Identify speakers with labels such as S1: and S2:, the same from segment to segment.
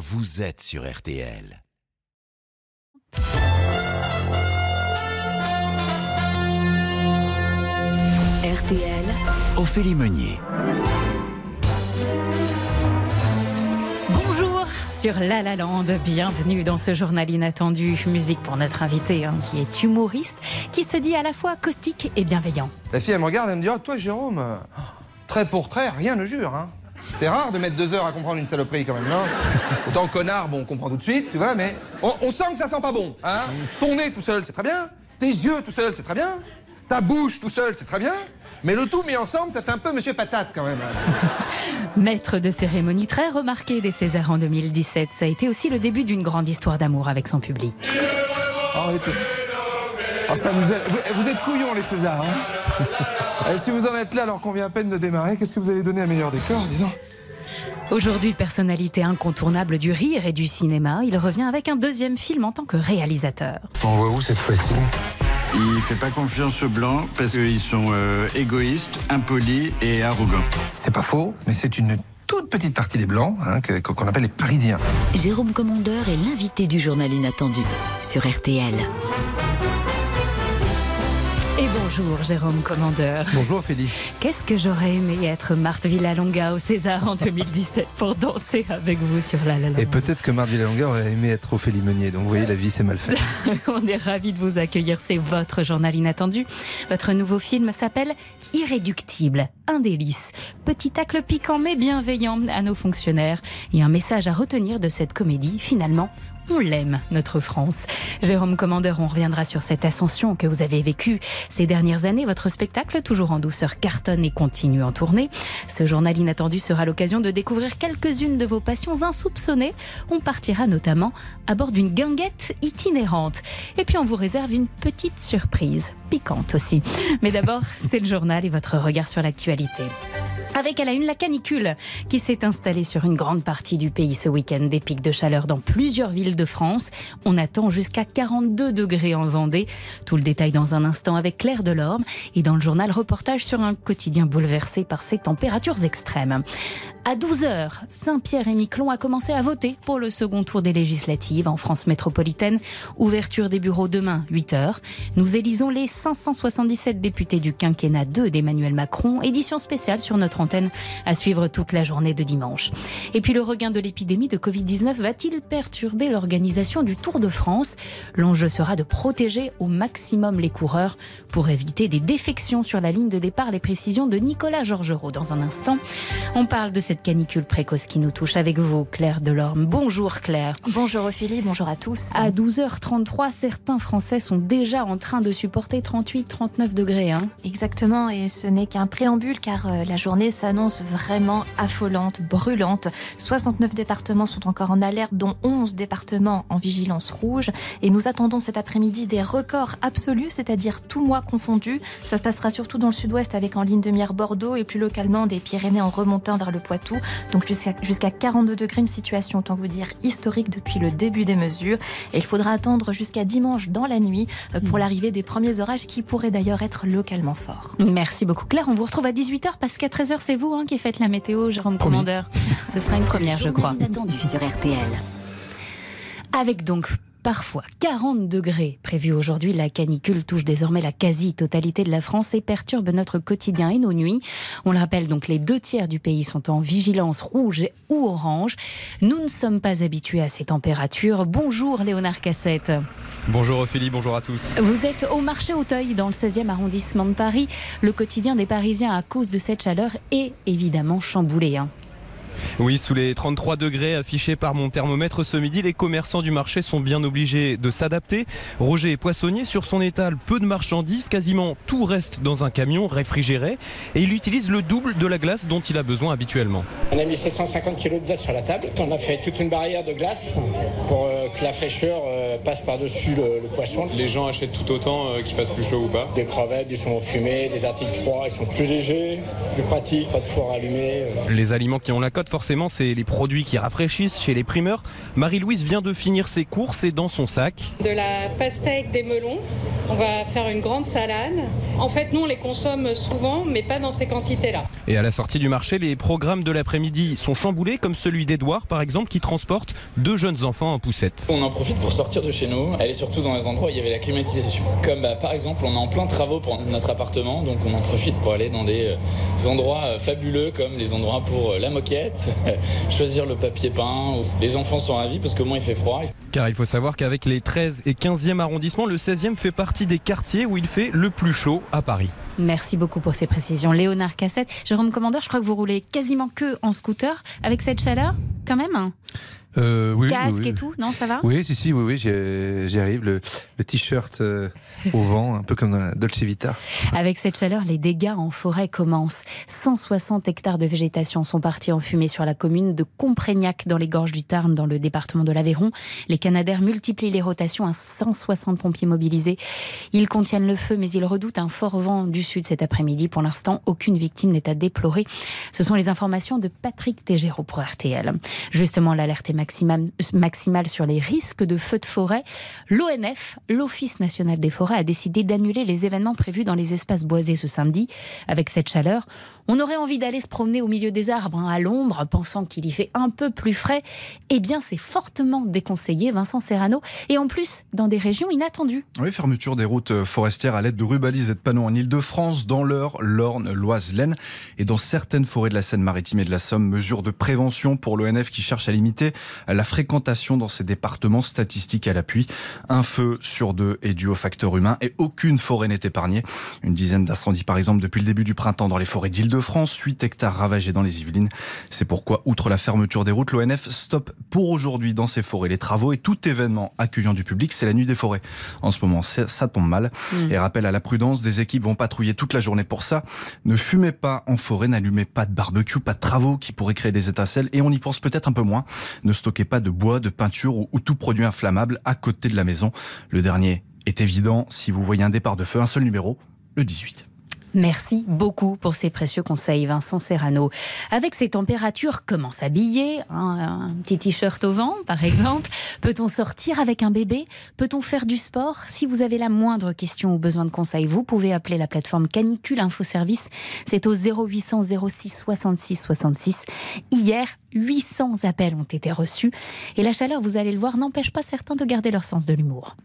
S1: vous êtes sur RTL.
S2: RTL,
S1: Ophélie Meunier.
S3: Bonjour sur La La Land, bienvenue dans ce journal inattendu. Musique pour notre invité hein, qui est humoriste, qui se dit à la fois caustique et bienveillant.
S4: La fille, elle me regarde, elle me dit Oh, toi, Jérôme, trait pour trait, rien ne jure. Hein. C'est rare de mettre deux heures à comprendre une saloperie quand même, non Autant connard, bon, on comprend tout de suite, tu vois, mais on, on sent que ça sent pas bon. Hein Ton nez tout seul, c'est très bien. Tes yeux tout seul, c'est très bien. Ta bouche tout seul, c'est très bien. Mais le tout mis ensemble, ça fait un peu Monsieur Patate quand même.
S3: Maître de cérémonie très remarqué des Césars en 2017, ça a été aussi le début d'une grande histoire d'amour avec son public.
S5: Arrêtez. Oh, ça vous, êtes couillons, les Césars. Hein Et si vous en êtes là alors qu'on vient à peine de démarrer, qu'est-ce que vous allez donner à meilleur décor, dis donc?
S3: Aujourd'hui, personnalité incontournable du rire et du cinéma, il revient avec un deuxième film en tant que réalisateur.
S6: On voit où cette fois-ci?
S7: Il fait pas confiance aux blancs parce qu'ils sont euh, égoïstes, impolis et arrogants.
S5: C'est pas faux, mais c'est une toute petite partie des blancs hein, qu'on appelle les Parisiens.
S2: Jérôme Commandeur est l'invité du journal inattendu sur RTL.
S3: Et bonjour Jérôme Commandeur.
S5: Bonjour Ophélie.
S3: Qu'est-ce que j'aurais aimé être Marthe Villalonga au César en 2017 pour danser avec vous sur La La Land?
S5: Et peut-être que Marthe Villalonga aurait aimé être Ophélie Meunier. Donc vous voyez, la vie c'est mal fait.
S3: On est ravis de vous accueillir. C'est votre journal inattendu. Votre nouveau film s'appelle Irréductible, un délice. Petit tacle piquant mais bienveillant à nos fonctionnaires. Et un message à retenir de cette comédie, finalement. On l'aime, notre France. Jérôme Commandeur, on reviendra sur cette ascension que vous avez vécue ces dernières années. Votre spectacle, toujours en douceur, cartonne et continue en tournée. Ce journal inattendu sera l'occasion de découvrir quelques-unes de vos passions insoupçonnées. On partira notamment à bord d'une guinguette itinérante. Et puis on vous réserve une petite surprise, piquante aussi. Mais d'abord, c'est le journal et votre regard sur l'actualité. Avec à la une la canicule qui s'est installée sur une grande partie du pays ce week-end. Des pics de chaleur dans plusieurs villes de France. On attend jusqu'à 42 degrés en Vendée. Tout le détail dans un instant avec Claire Delorme et dans le journal reportage sur un quotidien bouleversé par ces températures extrêmes. À 12h, Saint-Pierre et Miquelon a commencé à voter pour le second tour des législatives en France métropolitaine. Ouverture des bureaux demain, 8h. Nous élisons les 577 députés du quinquennat 2 d'Emmanuel Macron. Édition spéciale sur notre antenne à suivre toute la journée de dimanche. Et puis le regain de l'épidémie de Covid-19 va-t-il perturber l'organisation du Tour de France? L'enjeu sera de protéger au maximum les coureurs pour éviter des défections sur la ligne de départ. Les précisions de Nicolas Georgerot dans un instant. On parle de cette canicule précoce qui nous touche avec vous, Claire Delorme. Bonjour Claire.
S8: Bonjour Ophélie, bonjour à tous.
S3: À 12h33, certains Français sont déjà en train de supporter 38-39 degrés. Hein.
S8: Exactement, et ce n'est qu'un préambule car euh, la journée s'annonce vraiment affolante, brûlante. 69 départements sont encore en alerte, dont 11 départements en vigilance rouge. Et nous attendons cet après-midi des records absolus, c'est-à-dire tout mois confondu. Ça se passera surtout dans le sud-ouest avec en ligne de mire Bordeaux et plus localement des Pyrénées en remontant vers le Poitou. Donc jusqu'à jusqu'à 42 degrés, une situation, autant vous dire, historique depuis le début des mesures. Et il faudra attendre jusqu'à dimanche dans la nuit euh, pour l'arrivée des premiers orages qui pourraient d'ailleurs être localement forts.
S3: Merci beaucoup Claire. On vous retrouve à 18h parce qu'à 13h, c'est vous hein, qui faites la météo, Jérôme
S5: Promis.
S3: Commandeur. Ce sera une première, je crois.
S2: Inattendu sur RTL.
S3: Avec donc parfois 40 degrés prévus aujourd'hui, la canicule touche désormais la quasi-totalité de la France et perturbe notre quotidien et nos nuits. On le rappelle donc, les deux tiers du pays sont en vigilance rouge ou orange. Nous ne sommes pas habitués à ces températures. Bonjour Léonard Cassette.
S9: Bonjour Ophélie, bonjour à tous.
S3: Vous êtes au marché Auteuil, dans le 16e arrondissement de Paris. Le quotidien des Parisiens, à cause de cette chaleur, est évidemment chamboulé. hein.
S9: Oui, sous les 33 degrés affichés par mon thermomètre ce midi, les commerçants du marché sont bien obligés de s'adapter. Roger est poissonnier, sur son étal, peu de marchandises, quasiment tout reste dans un camion réfrigéré et il utilise le double de la glace dont il a besoin habituellement.
S10: On a mis 750 kg de glace sur la table. On a fait toute une barrière de glace pour euh, que la fraîcheur euh, passe par-dessus le, le poisson.
S11: Les gens achètent tout autant euh, qu'il fasse plus chaud ou pas.
S10: Des crevettes, du saumon fumé, des articles froids, ils sont plus légers, plus pratiques, pas de four allumé.
S9: Les aliments qui ont la cote, forcément, c'est les produits qui rafraîchissent chez les primeurs. Marie-Louise vient de finir ses courses et dans son sac.
S6: De la pastèque, des melons. On va faire une grande salade. En fait, nous, on les consomme souvent, mais pas dans ces quantités-là.
S9: Et à la sortie du marché, les programmes de l'après-midi sont chamboulés, comme celui d'Edouard, par exemple, qui transporte deux jeunes enfants en poussette.
S12: On en profite pour sortir de chez nous, aller surtout dans les endroits où il y avait la climatisation. Comme bah, par exemple, on est en plein travaux pour notre appartement, donc on en profite pour aller dans des euh, endroits euh, fabuleux comme les endroits pour euh, la moquette, choisir le papier peint. Les enfants sont ravis parce qu'au moins il fait froid.
S9: Car il faut savoir qu'avec les 13 et 15e arrondissements, le 16e fait partie des quartiers où il fait le plus chaud à Paris.
S3: Merci beaucoup pour ces précisions. Léonard Cassette, Jérôme Commandeur, je crois que vous roulez quasiment que en scooter avec cette chaleur quand même hein
S13: euh, oui,
S3: Casque
S13: oui, oui.
S3: et tout, non, ça va?
S13: Oui, si, si, oui, oui, j'y arrive. Le, le t-shirt euh, au vent, un peu comme dans la Dolce Vita.
S3: Avec cette chaleur, les dégâts en forêt commencent. 160 hectares de végétation sont partis en fumée sur la commune de Comprégnac, dans les gorges du Tarn, dans le département de l'Aveyron. Les Canadaires multiplient les rotations à 160 pompiers mobilisés. Ils contiennent le feu, mais ils redoutent un fort vent du sud cet après-midi. Pour l'instant, aucune victime n'est à déplorer. Ce sont les informations de Patrick Tégéraud pour RTL. Justement, l'alerte est maximale, sur les risques de feux de forêt. L'ONF, l'Office national des forêts, a décidé d'annuler les événements prévus dans les espaces boisés ce samedi. Avec cette chaleur, on aurait envie d'aller se promener au milieu des arbres, hein, à l'ombre, pensant qu'il y fait un peu plus frais. Eh bien, c'est fortement déconseillé, Vincent Serrano, et en plus, dans des régions inattendues.
S14: Oui, fermeture des routes forestières à l'aide de rubalises et de panneaux en Ile-de-France, dans l'Eure, l'Orne, l'Oise, l'Aisne et dans certaines forêts de la Seine-Maritime et de la Somme. Mesures de prévention pour l'ONF qui cherche à limiter la fréquentation dans ces départements statistiques à l'appui. Un feu sur deux est dû au facteur humain et aucune forêt n'est épargnée. Une dizaine d'incendies par exemple depuis le début du printemps dans les forêts d'Île-de-France, 8 hectares ravagés dans les Yvelines. C'est pourquoi, outre la fermeture des routes, l'ONF stoppe pour aujourd'hui dans ces forêts les travaux et tout événement accueillant du public, c'est la nuit des forêts. En ce moment, ça, ça tombe mal.
S15: Mm.
S14: Et rappel à la prudence, des équipes vont patrouiller toute la journée pour ça. Ne fumez pas en forêt, n'allumez pas de barbecue, pas de travaux qui pourraient créer des étincelles et on y pense peut-être un peu moins. Ne stockez pas de bois, de peinture ou, ou tout produit inflammable à côté de la maison. Le dernier est évident. Si vous voyez un départ de feu, un seul numéro, le 18.
S3: Merci beaucoup pour ces précieux conseils, Vincent Serrano. Avec ces températures, comment s'habiller? Un, un petit t-shirt au vent, par exemple Peut-on sortir avec un bébé? Peut-on faire du sport? Si vous avez la moindre question ou besoin de conseils, vous pouvez appeler la plateforme Canicule Info Service. C'est au 0800 06 66 66. Hier, 800 appels ont été reçus. Et la chaleur, vous allez le voir, n'empêche pas certains de garder leur sens de l'humour.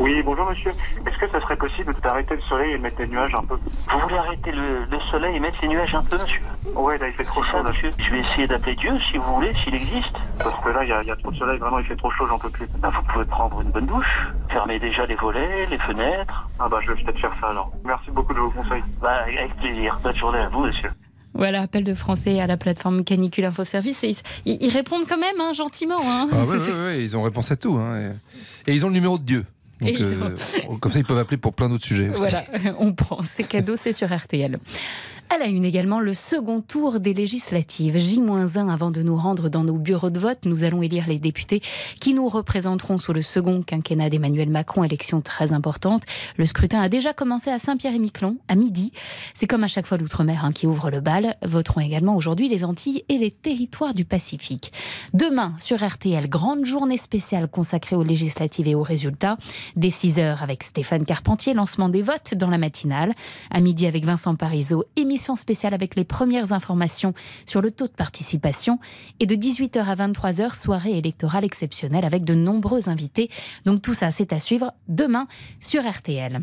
S16: Oui, bonjour monsieur. Est-ce que ça serait possible d'arrêter le soleil et de mettre les nuages un peu?
S17: Vous voulez arrêter le, le soleil et mettre les nuages un peu, monsieur
S16: Ouais, là il fait trop chaud.
S17: ça,
S16: là.
S17: monsieur. Je vais essayer d'appeler Dieu, si vous voulez, s'il existe.
S16: Parce que là il y, a- il y a trop de soleil, vraiment il fait trop chaud, j'en peux plus.
S17: Ben, vous pouvez prendre une bonne douche. Fermez déjà les volets, les fenêtres.
S16: Ah bah je vais peut-être faire ça alors. Merci beaucoup de vos conseils.
S17: Bah, avec plaisir. Bonne journée à vous, monsieur.
S3: Voilà, appel de français à la plateforme Canicule Info Service. Et ils, ils répondent quand même, hein, gentiment. hein.
S13: Ah ouais, ouais, ouais, ils ont réponse à tout. hein, et ils ont le numéro de Dieu. Donc,
S3: Et ils
S13: euh, comme ça, ils peuvent appeler pour plein d'autres sujets. aussi.
S3: Voilà, on prend. C'est cadeau, c'est sur RTL. À la une également, le second tour des législatives. J-1 avant de nous rendre dans nos bureaux de vote. Nous allons élire les députés qui nous représenteront sous le second quinquennat d'Emmanuel Macron. Élection très importante. Le scrutin a déjà commencé à Saint-Pierre-et-Miquelon, à midi. C'est comme à chaque fois l'outre-mer hein, qui ouvre le bal. Voteront également aujourd'hui les Antilles et les territoires du Pacifique. Demain, sur RTL, grande journée spéciale consacrée aux législatives et aux résultats. Dès 6 heures avec Stéphane Carpentier, lancement des votes dans la matinale. À midi avec Vincent Parisot, émission spéciale avec les premières informations sur le taux de participation. Et de 18h à 23h, soirée électorale exceptionnelle avec de nombreux invités. Donc tout ça, c'est à suivre demain sur RTL.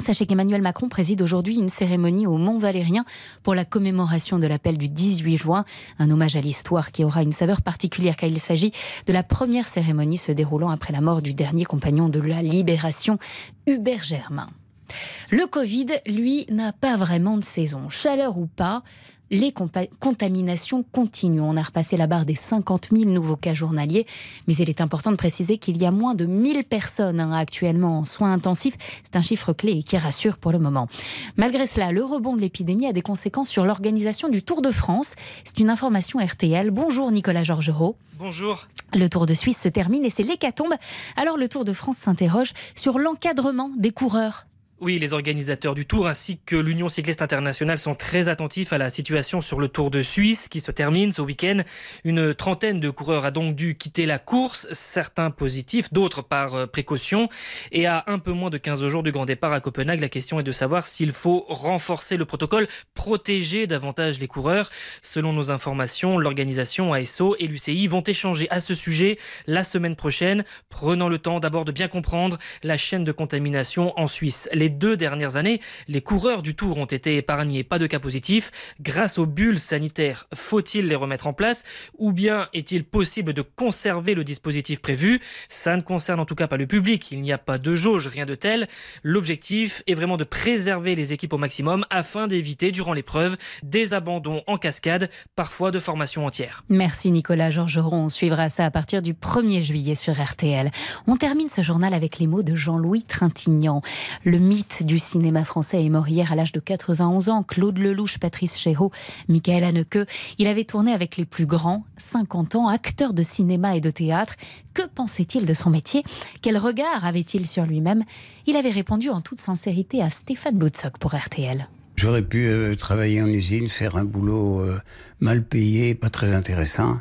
S3: Sachez qu'Emmanuel Macron préside aujourd'hui une cérémonie au Mont Valérien pour la commémoration de l'appel du 18 juin, un hommage à l'histoire qui aura une saveur particulière car il s'agit de la première cérémonie se déroulant après la mort du dernier compagnon de la libération, Hubert Germain. Le Covid, lui, n'a pas vraiment de saison. Chaleur ou pas, les contaminations continuent. On a repassé la barre des 50 000 nouveaux cas journaliers, mais il est important de préciser qu'il y a moins de 1000 personnes hein, actuellement en soins intensifs. C'est un chiffre clé et qui rassure pour le moment. Malgré cela, le rebond de l'épidémie a des conséquences sur l'organisation du Tour de France. C'est une information RTL. Bonjour Nicolas Georgerot.
S15: Bonjour.
S3: Le Tour de Suisse se termine et c'est l'hécatombe. Alors le Tour de France s'interroge sur l'encadrement des coureurs.
S15: Oui, les organisateurs du Tour ainsi que l'Union cycliste internationale sont très attentifs à la situation sur le Tour de Suisse qui se termine ce week-end. Une trentaine de coureurs a donc dû quitter la course, certains positifs, d'autres par euh, précaution. Et à un peu moins de 15 jours du grand départ à Copenhague, la question est de savoir s'il faut renforcer le protocole, protéger davantage les coureurs. Selon nos informations, l'organisation ASO et l'UCI vont échanger à ce sujet la semaine prochaine, prenant le temps d'abord de bien comprendre la chaîne de contamination en Suisse. Deux dernières années, les coureurs du Tour ont été épargnés, pas de cas positifs. Grâce aux bulles sanitaires, faut-il les remettre en place ou bien est-il possible de conserver le dispositif prévu? Ça ne concerne en tout cas pas le public, il n'y a pas de jauge, rien de tel. L'objectif est vraiment de préserver les équipes au maximum afin d'éviter durant l'épreuve des abandons en cascade, parfois de formation entière.
S3: Merci Nicolas Georgeron, on suivra ça à partir du 1er juillet sur RTL. On termine ce journal avec les mots de Jean-Louis Trintignant. Mythe du cinéma français est mort hier à l'âge de 91 ans. Claude Lelouch, Patrice Chéreau, Michael Haneke. Il avait tourné avec les plus grands, 50 ans, acteur de cinéma et de théâtre. Que pensait-il de son métier? Quel regard avait-il sur lui-même? Il avait répondu en toute sincérité à Stéphane Boutsock pour RTL.
S18: J'aurais pu euh, travailler en usine, faire un boulot euh, mal payé, pas très intéressant.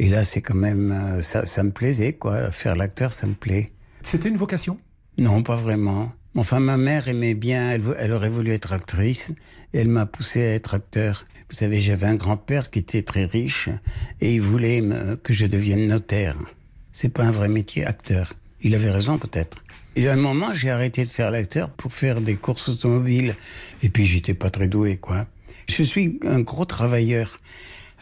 S18: Et là, c'est quand même, euh, ça, ça me plaisait, quoi. Faire l'acteur, ça me plaît.
S19: C'était une vocation?
S18: Non, pas vraiment. Enfin, ma mère aimait bien, elle, aurait voulu être actrice, et elle m'a poussé à être acteur. Vous savez, j'avais un grand-père qui était très riche, et il voulait que je devienne notaire. C'est pas un vrai métier, acteur. Il avait raison, peut-être. Et à un moment, j'ai arrêté de faire l'acteur pour faire des courses automobiles. Et puis, j'étais pas très doué, quoi. Je suis un gros travailleur.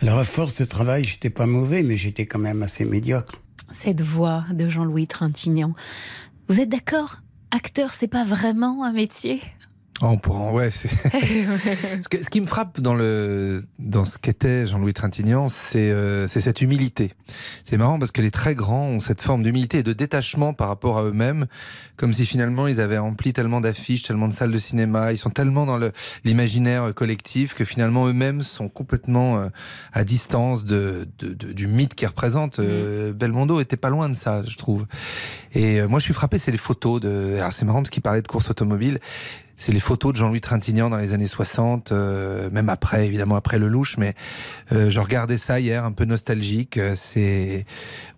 S18: Alors, à force de travail, j'étais pas mauvais, mais j'étais quand même assez médiocre.
S3: Cette voix de Jean-Louis Trintignant. Vous êtes d'accord? Acteur, c'est pas vraiment un métier
S13: on pourra, ouais, ce, ce, qui me frappe dans, le, dans ce qu'était Jean-Louis Trintignant, c'est, euh, c'est cette humilité. C'est marrant parce que les très grands ont cette forme d'humilité et de détachement par rapport à eux-mêmes, comme si finalement ils avaient rempli tellement d'affiches, tellement de salles de cinéma, ils sont tellement dans l'imaginaire collectif que finalement eux-mêmes sont complètement euh, à distance de, de, de, du mythe qu'ils représentent. Euh, Belmondo était pas loin de ça, je trouve. Et moi je suis frappé, c'est les photos de... Alors c'est marrant parce qu'il parlait de course automobile c'est les photos de Jean-Louis Trintignant dans les années 60, euh, même après, évidemment après le louche, mais euh, je regardais ça hier, un peu nostalgique. Euh, c'est,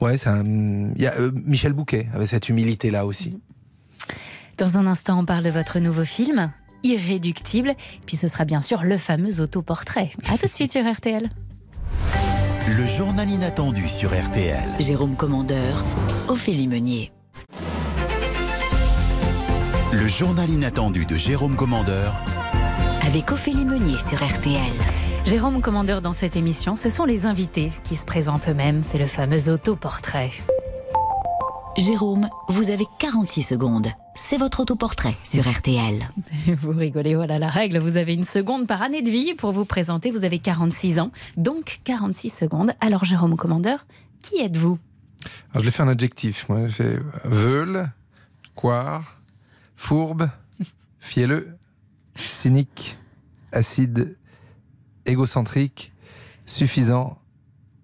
S13: ouais, c'est un. Il y a Michel Bouquet avait cette humilité là aussi.
S3: Dans un instant, on parle de votre nouveau film, Irréductible, puis ce sera bien sûr le fameux autoportrait. À tout de suite sur RTL.
S1: Le journal inattendu sur RTL.
S2: Jérôme Commandeur, Ophélie Meunier.
S1: Le journal inattendu de Jérôme Commandeur.
S2: Avec Ophélie Meunier sur RTL.
S3: Jérôme Commandeur dans cette émission, ce sont les invités qui se présentent eux-mêmes. C'est le fameux autoportrait.
S2: Jérôme, vous avez 46 secondes. C'est votre autoportrait sur RTL.
S3: Vous rigolez, voilà la règle. Vous avez une seconde par année de vie pour vous présenter. Vous avez 46 ans, donc 46 secondes. Alors, Jérôme Commandeur, qui êtes-vous?
S13: Alors, je l'ai fait un adjectif. Moi, j'ai fait veule, coire, fourbe, fielleux, cynique, acide, égocentrique, suffisant,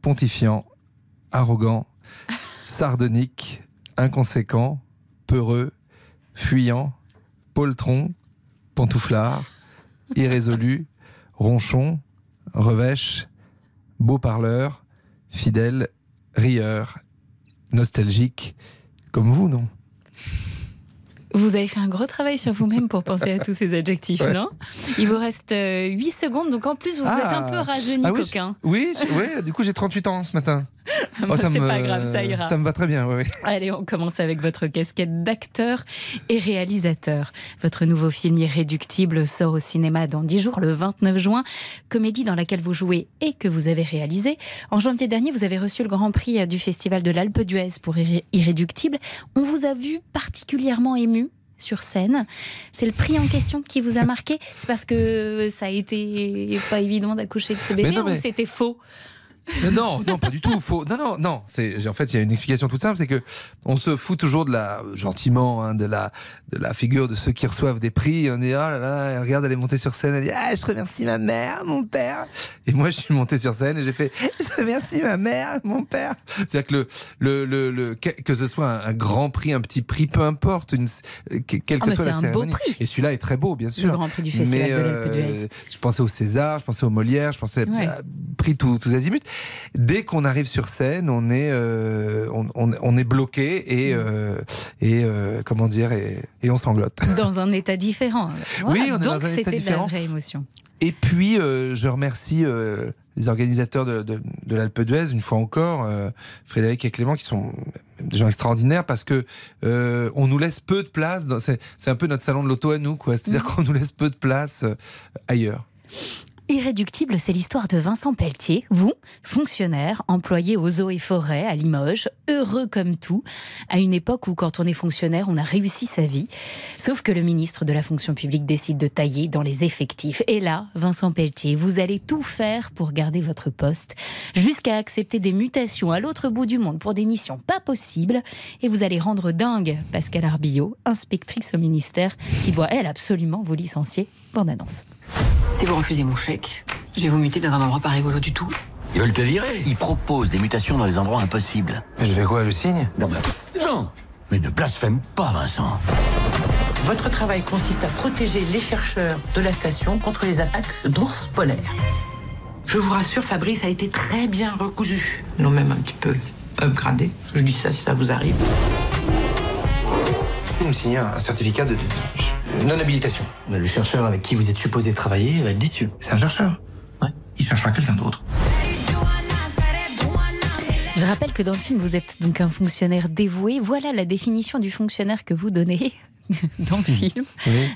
S13: pontifiant, arrogant, sardonique, inconséquent, peureux, fuyant, poltron, pantouflard, irrésolu, ronchon, revêche, beau parleur, fidèle, rieur, nostalgique, comme vous, non?
S3: Vous avez fait un gros travail sur vous-même pour penser à tous ces adjectifs, ouais. non? Il vous reste 8 euh, secondes, donc en plus vous ah. êtes un peu rajeuni,
S13: ah oui,
S3: coquin.
S13: Oui, oui, du coup j'ai 38 ans ce matin.
S3: Oh, c'est me... pas grave, ça ira.
S13: Ça me va très bien, oui.
S3: Allez, on commence avec votre casquette d'acteur et réalisateur. Votre nouveau film Irréductible sort au cinéma dans 10 jours, le 29 juin. Comédie dans laquelle vous jouez et que vous avez réalisé. En janvier dernier, vous avez reçu le grand prix du Festival de l'Alpe d'Huez pour Irréductible. On vous a vu particulièrement ému sur scène. C'est le prix en question qui vous a marqué C'est parce que ça a été pas évident d'accoucher de ce bébé non, mais... ou c'était faux?
S13: Non, non, pas du tout. Faut... Non, non, non. C'est... En fait, il y a une explication toute simple, c'est que on se fout toujours de la, gentiment, hein, de la, de la figure de ceux qui reçoivent des prix. On dit, oh là là, regarde, elle est montée sur scène, elle dit, ah, je remercie ma mère, mon père. Et moi, je suis monté sur scène et j'ai fait, je remercie ma mère, mon père. C'est-à-dire que le, le, le, que ce soit un, grand prix, un petit prix, peu importe, une, quelle que
S3: Ah,
S13: soit
S3: c'est
S13: la cérémonie.
S3: prix.
S13: Et celui-là est très beau, bien sûr.
S3: Grand Prix du Festival
S13: Mais,
S3: de d'Huez.
S13: je pensais au César, je pensais au Molière, je pensais
S3: Ouais.
S13: à prix tous azimuts. Dès qu'on arrive sur scène, on est, euh, on, on- on est bloqué et, euh, et euh, comment dire, et, et on sanglote.
S3: Dans un état différent. Voilà,
S13: Oui, on est
S3: donc
S13: dans un état
S3: de la vraie émotion.
S13: Et puis, je remercie les organisateurs de, de, de l'Alpe d'Huez, une fois encore, Frédéric et Clément, qui sont des gens extraordinaires parce que euh, on nous laisse peu de place. C'est un peu notre salon de l'auto à nous, quoi. C'est-à-dire qu'on nous laisse peu de place euh, ailleurs.
S3: Irréductible, c'est l'histoire de Vincent Pelletier, vous, fonctionnaire, employé aux eaux et forêts à Limoges, heureux comme tout, à une époque où quand on est fonctionnaire, on a réussi sa vie. Sauf que le ministre de la fonction publique décide de tailler dans les effectifs. Et là, Vincent Pelletier, vous allez tout faire pour garder votre poste, jusqu'à accepter des mutations à l'autre bout du monde pour des missions pas possibles. Et vous allez rendre dingue Pascal Arbillot, inspectrice au ministère, qui doit, elle, absolument vous licencier. Bande annonce.
S19: Si vous refusez mon chèque, je vais vous muter dans un endroit pas rigolo du tout.
S20: Ils veulent te virer. Ils proposent des mutations dans des endroits impossibles.
S4: Mais je fais quoi, je signe?
S20: Non, mais. Non Mais ne blasphème pas, Vincent.
S19: Votre travail consiste à protéger les chercheurs de la station contre les attaques d'ours polaires. Je vous rassure, Fabrice a été très bien recousu. Ils l'ont même un petit peu upgradé. Je dis ça si ça vous arrive.
S4: Vous me signez un certificat de non-habilitation.
S19: Le chercheur avec qui vous êtes supposé travailler va être déçu.
S4: C'est un chercheur. Il cherchera quelqu'un d'autre.
S3: Je rappelle que dans le film, vous êtes donc un fonctionnaire dévoué. Voilà la définition du fonctionnaire que vous donnez dans le film.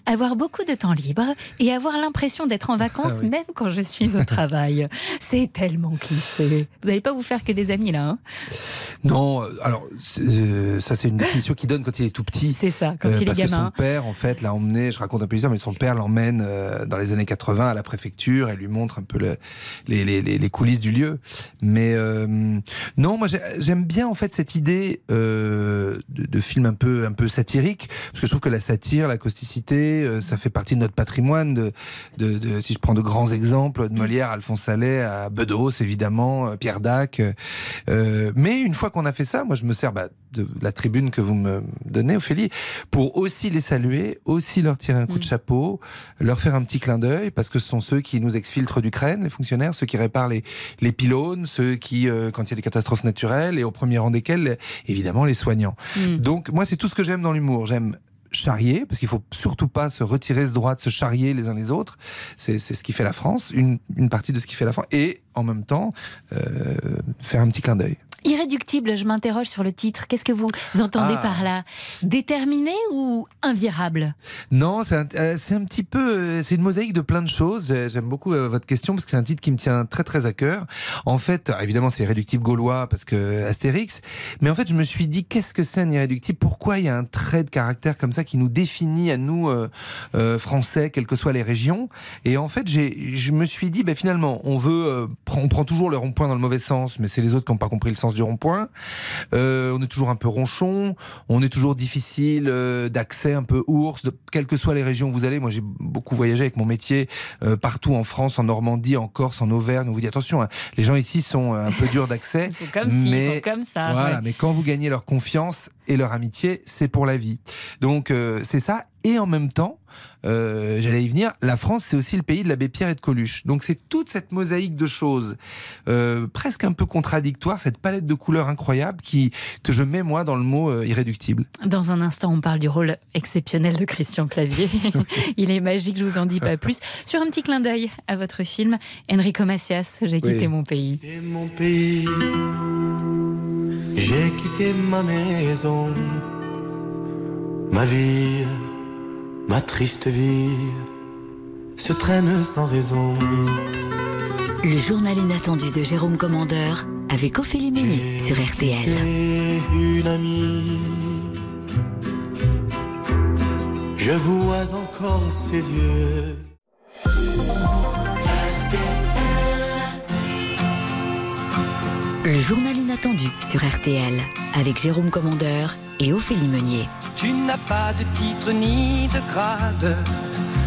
S3: Avoir beaucoup de temps libre et avoir l'impression d'être en vacances
S13: Ah oui.
S3: même quand je suis au travail. C'est tellement cliché. Vous n'allez pas vous faire que des amis là. hein?
S13: Non, euh, alors euh, ça c'est une définition qu'il donne quand il est tout petit.
S3: C'est ça, quand il est
S13: parce que
S3: gamin.
S13: son père, en fait, l'a emmené. Je raconte un peu l'histoire, mais son père l'emmène euh, dans les années 80 à la préfecture et lui montre un peu le- les, les- les- les coulisses du lieu. Mais euh, non, moi j'ai- j'aime bien en fait cette idée euh, de, de film un peu un peu satirique, parce que je trouve que la satire, la causticité, euh, ça fait partie de notre patrimoine. De, de, de- si je prends de grands exemples, de Molière, Alphonse Allais, à Bedos évidemment, euh, Pierre Dac. euh, euh, mais une fois qu'on a fait ça, moi je me sers bah, de la tribune que vous me donnez, Ophélie, pour aussi les saluer, aussi leur tirer un coup de chapeau, leur faire un petit clin d'œil, parce que ce sont ceux qui nous exfiltrent d'Ukraine, les fonctionnaires, ceux qui réparent les, les pylônes, ceux qui, euh, quand il y a des catastrophes naturelles, et au premier rang desquels, évidemment, les soignants.
S3: Mm.
S13: Donc moi, c'est tout ce que j'aime dans l'humour. J'aime charrier, parce qu'il faut surtout pas se retirer ce droit de se charrier les uns les autres. C'est ce qui fait la France, une, une partie de ce qui fait la France, et en même temps, euh, faire un petit clin d'œil.
S3: Irréductible, je m'interroge sur le titre. Qu'est-ce que vous entendez
S13: Ah.
S3: par là? Déterminé ou invirable?
S13: Non, c'est un, euh, un petit peu, euh, c'est une mosaïque de plein de choses. J'ai- J'aime beaucoup euh, votre question parce que c'est un titre qui me tient très très à cœur. En fait, évidemment, c'est irréductible gaulois parce que Astérix, mais en fait, je me suis dit qu'est-ce que c'est un irréductible? Pourquoi il y a un trait de caractère comme ça? Qui nous définit à nous euh, euh, Français, quelles que soient les régions Et en fait, je me suis dit, ben finalement, on veut, euh, prend- on prend toujours le rond-point dans le mauvais sens, mais c'est les autres qui n'ont pas compris le sens du rond-point. On est toujours un peu ronchon, on est toujours difficile d'accès, un peu ours, de, quelles que soient les régions où vous allez. Moi, j'ai beaucoup voyagé avec mon métier partout en France, en Normandie, en Corse, en Auvergne. On vous dit attention, hein, les gens ici sont un peu durs d'accès.
S3: C'est comme si,
S13: mais
S3: ils sont comme ça.
S13: Voilà,
S3: ouais.
S13: mais quand vous gagnez leur confiance et leur amitié, c'est pour la vie. Donc euh, c'est ça. Et en même temps, euh, j'allais y venir, la France, c'est aussi le pays de l'abbé Pierre et de Coluche. Donc c'est toute cette mosaïque de choses, euh, presque un peu contradictoires, cette palette de couleurs incroyable qui, que je mets moi dans le mot euh, irréductible.
S3: Dans un instant, on parle du rôle exceptionnel de Christian Clavier. Il est magique, je vous en dis pas plus. Sur un petit clin d'œil à votre film, Enrico Macias, J'ai quitté mon pays.
S21: mon pays. J'ai quitté ma maison, ma vie, ma triste vie se traîne sans raison.
S2: Le journal inattendu de Jérôme Commandeur avec Ophélie Ménie sur RTL.
S21: Une amie, je vois encore ses yeux.
S2: Le journal inattendu sur RTL avec Jérôme Commandeur et Ophélie Meunier.
S22: Tu n'as pas de titre ni de grade,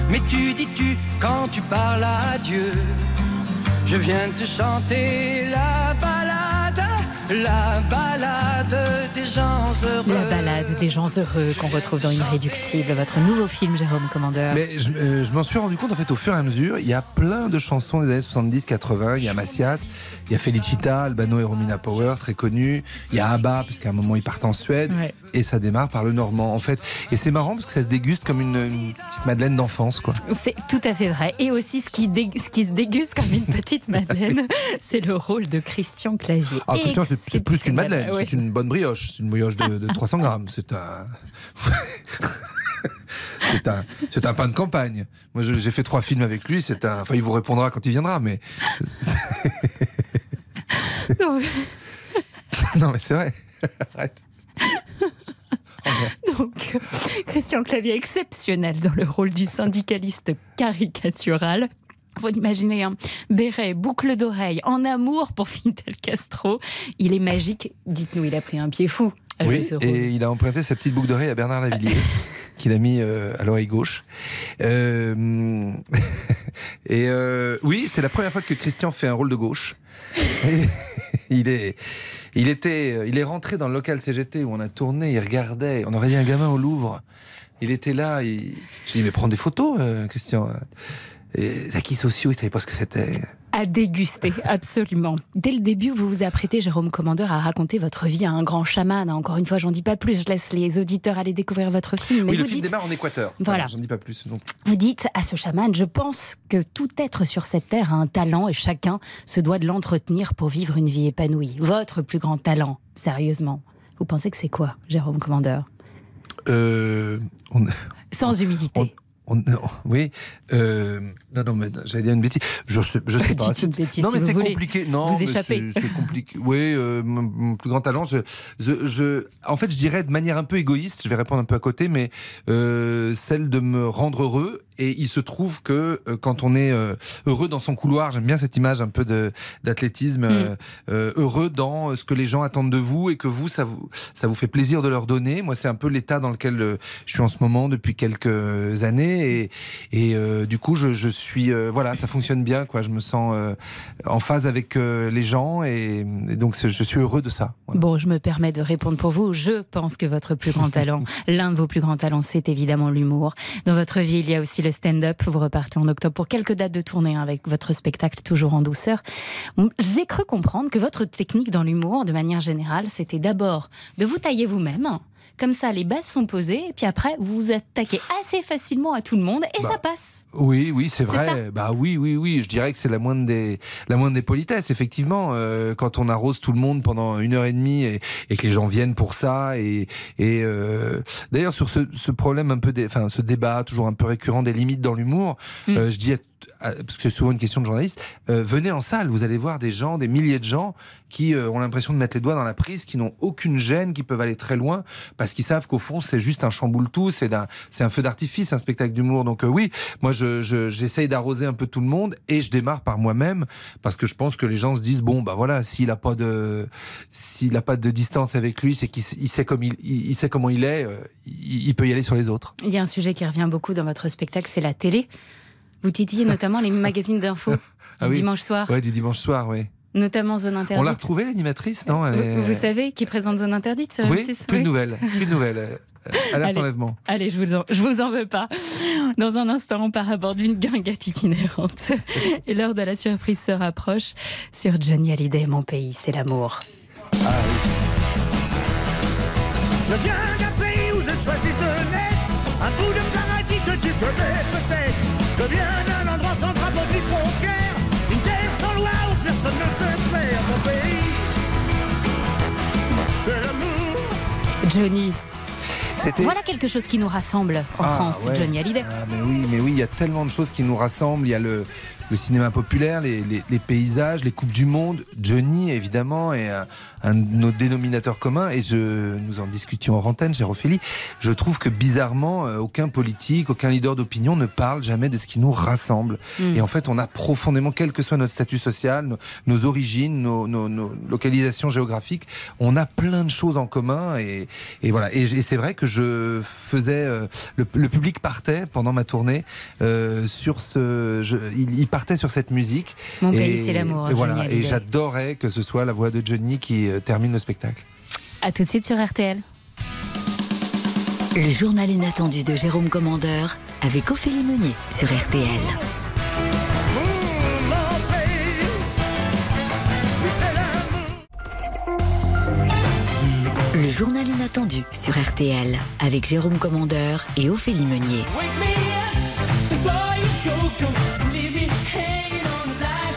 S22: mais tu dis tu quand tu parles à Dieu. Je viens te chanter la balade, la balade des gens heureux.
S3: La balade des gens heureux qu'on retrouve dans Irréductible, votre nouveau film, Jérôme Commandeur.
S13: Mais je, euh, je m'en suis rendu compte en fait au fur et à mesure. Il y a plein de chansons des années 70-80. Il y a Macias, il y a Felicita, Albano et Romina Power, très connus. Il y a ABBA, parce qu'à un moment ils partent en Suède.
S3: Ouais.
S13: Et ça démarre par le normand en fait. Et c'est marrant parce que ça se déguste comme une, une petite madeleine d'enfance quoi.
S3: C'est tout à fait vrai. Et aussi, ce qui, dé- ce qui se déguste comme une petite madeleine, c'est le rôle de Christian Clavier.
S13: Ah, Christian, c'est- plus qu'une madeleine,
S3: Ouais.
S13: c'est une bonne brioche. C'est une brioche de, de 300 grammes. C'est un. c'est un, c'est un pain de campagne. Moi, j'ai fait trois films avec lui. C'est un. Enfin, il vous répondra quand il viendra, mais.
S3: Non,
S13: non, mais c'est vrai. Arrête.
S3: Donc, Christian Clavier exceptionnel dans le rôle du syndicaliste caricatural. Faut imaginer un béret, boucle d'oreille, en amour pour Fidel Castro. Il est magique. Dites-nous, il a pris un pied fou à jouer
S13: Oui,
S3: ce rôle.
S13: et il a emprunté sa petite boucle d'oreille à Bernard Lavillier, qu'il a mis euh, à l'oreille gauche. Euh, et euh, oui, c'est la première fois que Christian fait un rôle de gauche. Et il est, il était, il est rentré dans le local CGT où on a tourné, il regardait, on aurait dit un gamin au Louvre. Il était là, il... j'ai dit mais prends des photos, euh, Christian. Les acquis sociaux, il savait pas ce que c'était.
S3: À déguster, absolument. Dès le début, vous vous apprêtez, Jérôme Commandeur, à raconter votre vie à un grand chaman. Encore une fois, j'en dis pas plus, je laisse les auditeurs aller découvrir votre film. Mais
S13: oui, le film
S3: dites,
S13: démarre en Équateur.
S3: Voilà.
S13: J'en dis pas plus. Donc.
S3: Vous dites à ce chaman, je pense que tout être sur cette terre a un talent et chacun se doit de l'entretenir pour vivre une vie épanouie. Votre plus grand talent, sérieusement. Vous pensez que c'est quoi, Jérôme Commandeur?
S13: Euh, on-
S3: Sans humilité.
S13: On- non, oui. Euh, non, non, mais j'allais dire une bêtise. Je sais, je sais pas.
S3: Une bêtise
S13: non, mais c'est compliqué. Non,
S3: Vous
S13: mais
S3: échappez.
S13: c'est- compliqué. Oui, euh, mon, mon plus grand talent, je, je, je- en fait, je dirais de manière un peu égoïste, je vais répondre un peu à côté, mais euh, celle de me rendre heureux. Et il se trouve que euh, quand on est euh, heureux dans son couloir, j'aime bien cette image un peu d'athlétisme, euh, euh, heureux dans ce que les gens attendent de vous et que vous, ça vous, ça vous fait plaisir de leur donner. Moi, c'est un peu l'état dans lequel je suis en ce moment depuis quelques années et, et du coup, je, je suis, euh, voilà, ça fonctionne bien, quoi. Je me sens euh, en phase avec euh, les gens et, et donc je suis heureux de ça.
S3: Bon, je me permets de répondre pour vous. Je pense que votre plus grand talent, l'un de vos plus grands talents, c'est évidemment l'humour. Dans votre vie, il y a aussi le stand-up. Vous repartez en octobre pour quelques dates de tournée hein, avec votre spectacle toujours en douceur. J'ai cru comprendre que votre technique dans l'humour, de manière générale, c'était d'abord de vous tailler vous-même. Comme ça, les bases sont posées, et puis après, vous vous attaquez assez facilement à tout le monde, et
S13: Bah,
S3: ça passe.
S13: Oui, oui, c'est vrai. Bah oui, oui, oui. Je dirais que c'est la moindre des, la moindre des politesses. Effectivement, euh, quand on arrose tout le monde pendant une heure et demie et, et que les gens viennent pour ça. Et, et euh, d'ailleurs sur ce, ce problème un peu, des, enfin ce débat toujours un peu récurrent des limites dans l'humour,
S3: Mm.
S13: euh, je dis à- parce que c'est souvent une question de journaliste, euh, venez en salle, vous allez voir des gens, des milliers de gens qui euh, ont l'impression de mettre les doigts dans la prise, qui n'ont aucune gêne, qui peuvent aller très loin, parce qu'ils savent qu'au fond c'est juste un chamboule-tout, c'est un feu d'artifice, un spectacle d'humour. Donc euh, oui, moi je- je- j'essaye d'arroser un peu tout le monde et je démarre par moi-même parce que je pense que les gens se disent bon bah voilà, s'il a pas de pas de distance avec lui, c'est qu'il sait- comme il, sait comment il est, il peut y aller sur les autres.
S3: Il y a un sujet qui revient beaucoup dans votre spectacle, c'est la télé. Vous titillez notamment les magazines d'infos du
S13: Ah oui.
S3: dimanche soir,
S13: Ouais, du dimanche soir, oui.
S3: notamment Zone Interdite.
S13: On l'a retrouvée l'animatrice, non? Elle est-
S3: Vous, vous savez qui présente Zone Interdite sur
S13: Oui,
S3: M6
S13: plus
S3: Oui.
S13: de nouvelles, plus de nouvelles. Euh, Alerte
S3: Allez.
S13: enlèvement.
S3: Allez, je vous, en, je vous en veux pas. Dans un instant, on part à bord d'une guinguette itinérante. Et l'heure de la surprise se rapproche sur Johnny Hallyday, Mon pays, c'est l'amour.
S22: Je viens d'un pays où j'ai choisi de naître, un bout de paradis que tu connais peut-être. Je viens d'un endroit sans drapeau ni frontière, une terre sans loi où personne ne se perd. Mon pays, c'est l'amour.
S3: Johnny. Voilà quelque chose qui nous rassemble en
S13: Ah,
S3: France,
S13: ouais.
S3: Johnny Hallyday.
S13: Ah, mais oui, mais oui, il y a tellement de choses qui nous rassemblent. Il y a le, le cinéma populaire, les, les- les paysages, les coupes du monde. Johnny, évidemment, est un, un de nos dénominateurs communs. Et je, nous en discutions en antenne, chère Ophélie. Je trouve que bizarrement, euh, aucun politique, aucun leader d'opinion ne parle jamais de ce qui nous rassemble.
S23: Mm.
S13: Et en fait, on a profondément, quel que soit notre statut social, nos, nos origines, nos, nos- nos localisations géographiques, on a plein de choses en commun. Et, et voilà. Et, c'est vrai que je faisais, euh, le, le public partait pendant ma tournée euh, sur ce, je- il, il partait sur cette musique.
S3: Mon pays, c'est l'amour,
S13: Et voilà. Et j'adorais que ce soit la voix de Johnny qui termine le spectacle.
S3: À tout de suite sur RTL.
S2: Le journal inattendu de Jérôme Commandeur avec Ophélie Meunier sur RTL. Le journal inattendu sur RTL avec Jérôme Commandeur et Ophélie Meunier.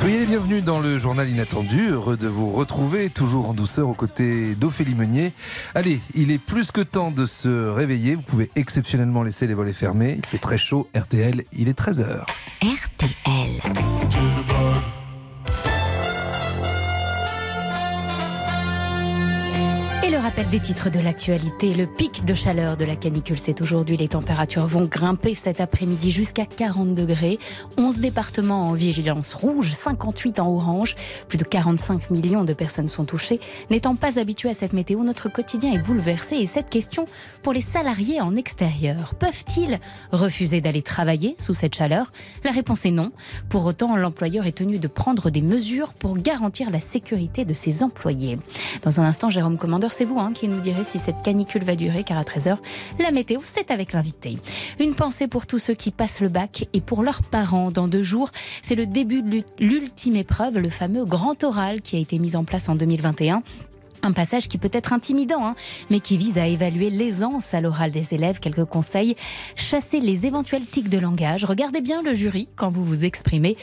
S13: Soyez les bienvenus dans le journal inattendu. Heureux de vous retrouver, toujours en douceur aux côtés d'Ophélie Meunier. Allez, il est plus que temps de se réveiller. Vous pouvez exceptionnellement laisser les volets fermés. Il fait très chaud. RTL, il est 13h.
S2: RTL.
S3: Des titres de l'actualité, le pic de chaleur de la canicule, c'est aujourd'hui. Les températures vont grimper cet après-midi jusqu'à 40 degrés. 11 départements en vigilance rouge, 58 en orange. Plus de 45 millions de personnes sont touchées. N'étant pas habitués à cette météo, notre quotidien est bouleversé. Et cette question, pour les salariés en extérieur, peuvent-ils refuser d'aller travailler sous cette chaleur? La réponse est non. Pour autant, l'employeur est tenu de prendre des mesures pour garantir la sécurité de ses employés. Dans un instant, Jérôme Commandeur, c'est vous hein, qui nous direz si cette canicule va durer, car à 13h, la météo, c'est avec l'invité. Une pensée pour tous ceux qui passent le bac et pour leurs parents. Dans deux jours, c'est le début de l'ultime épreuve, le fameux grand oral qui a été mis en place en 2021. Un passage qui peut être intimidant, hein, mais qui vise à évaluer l'aisance à l'oral des élèves. Quelques conseils. Chassez les éventuels tics de langage. Regardez bien le jury quand vous vous exprimez.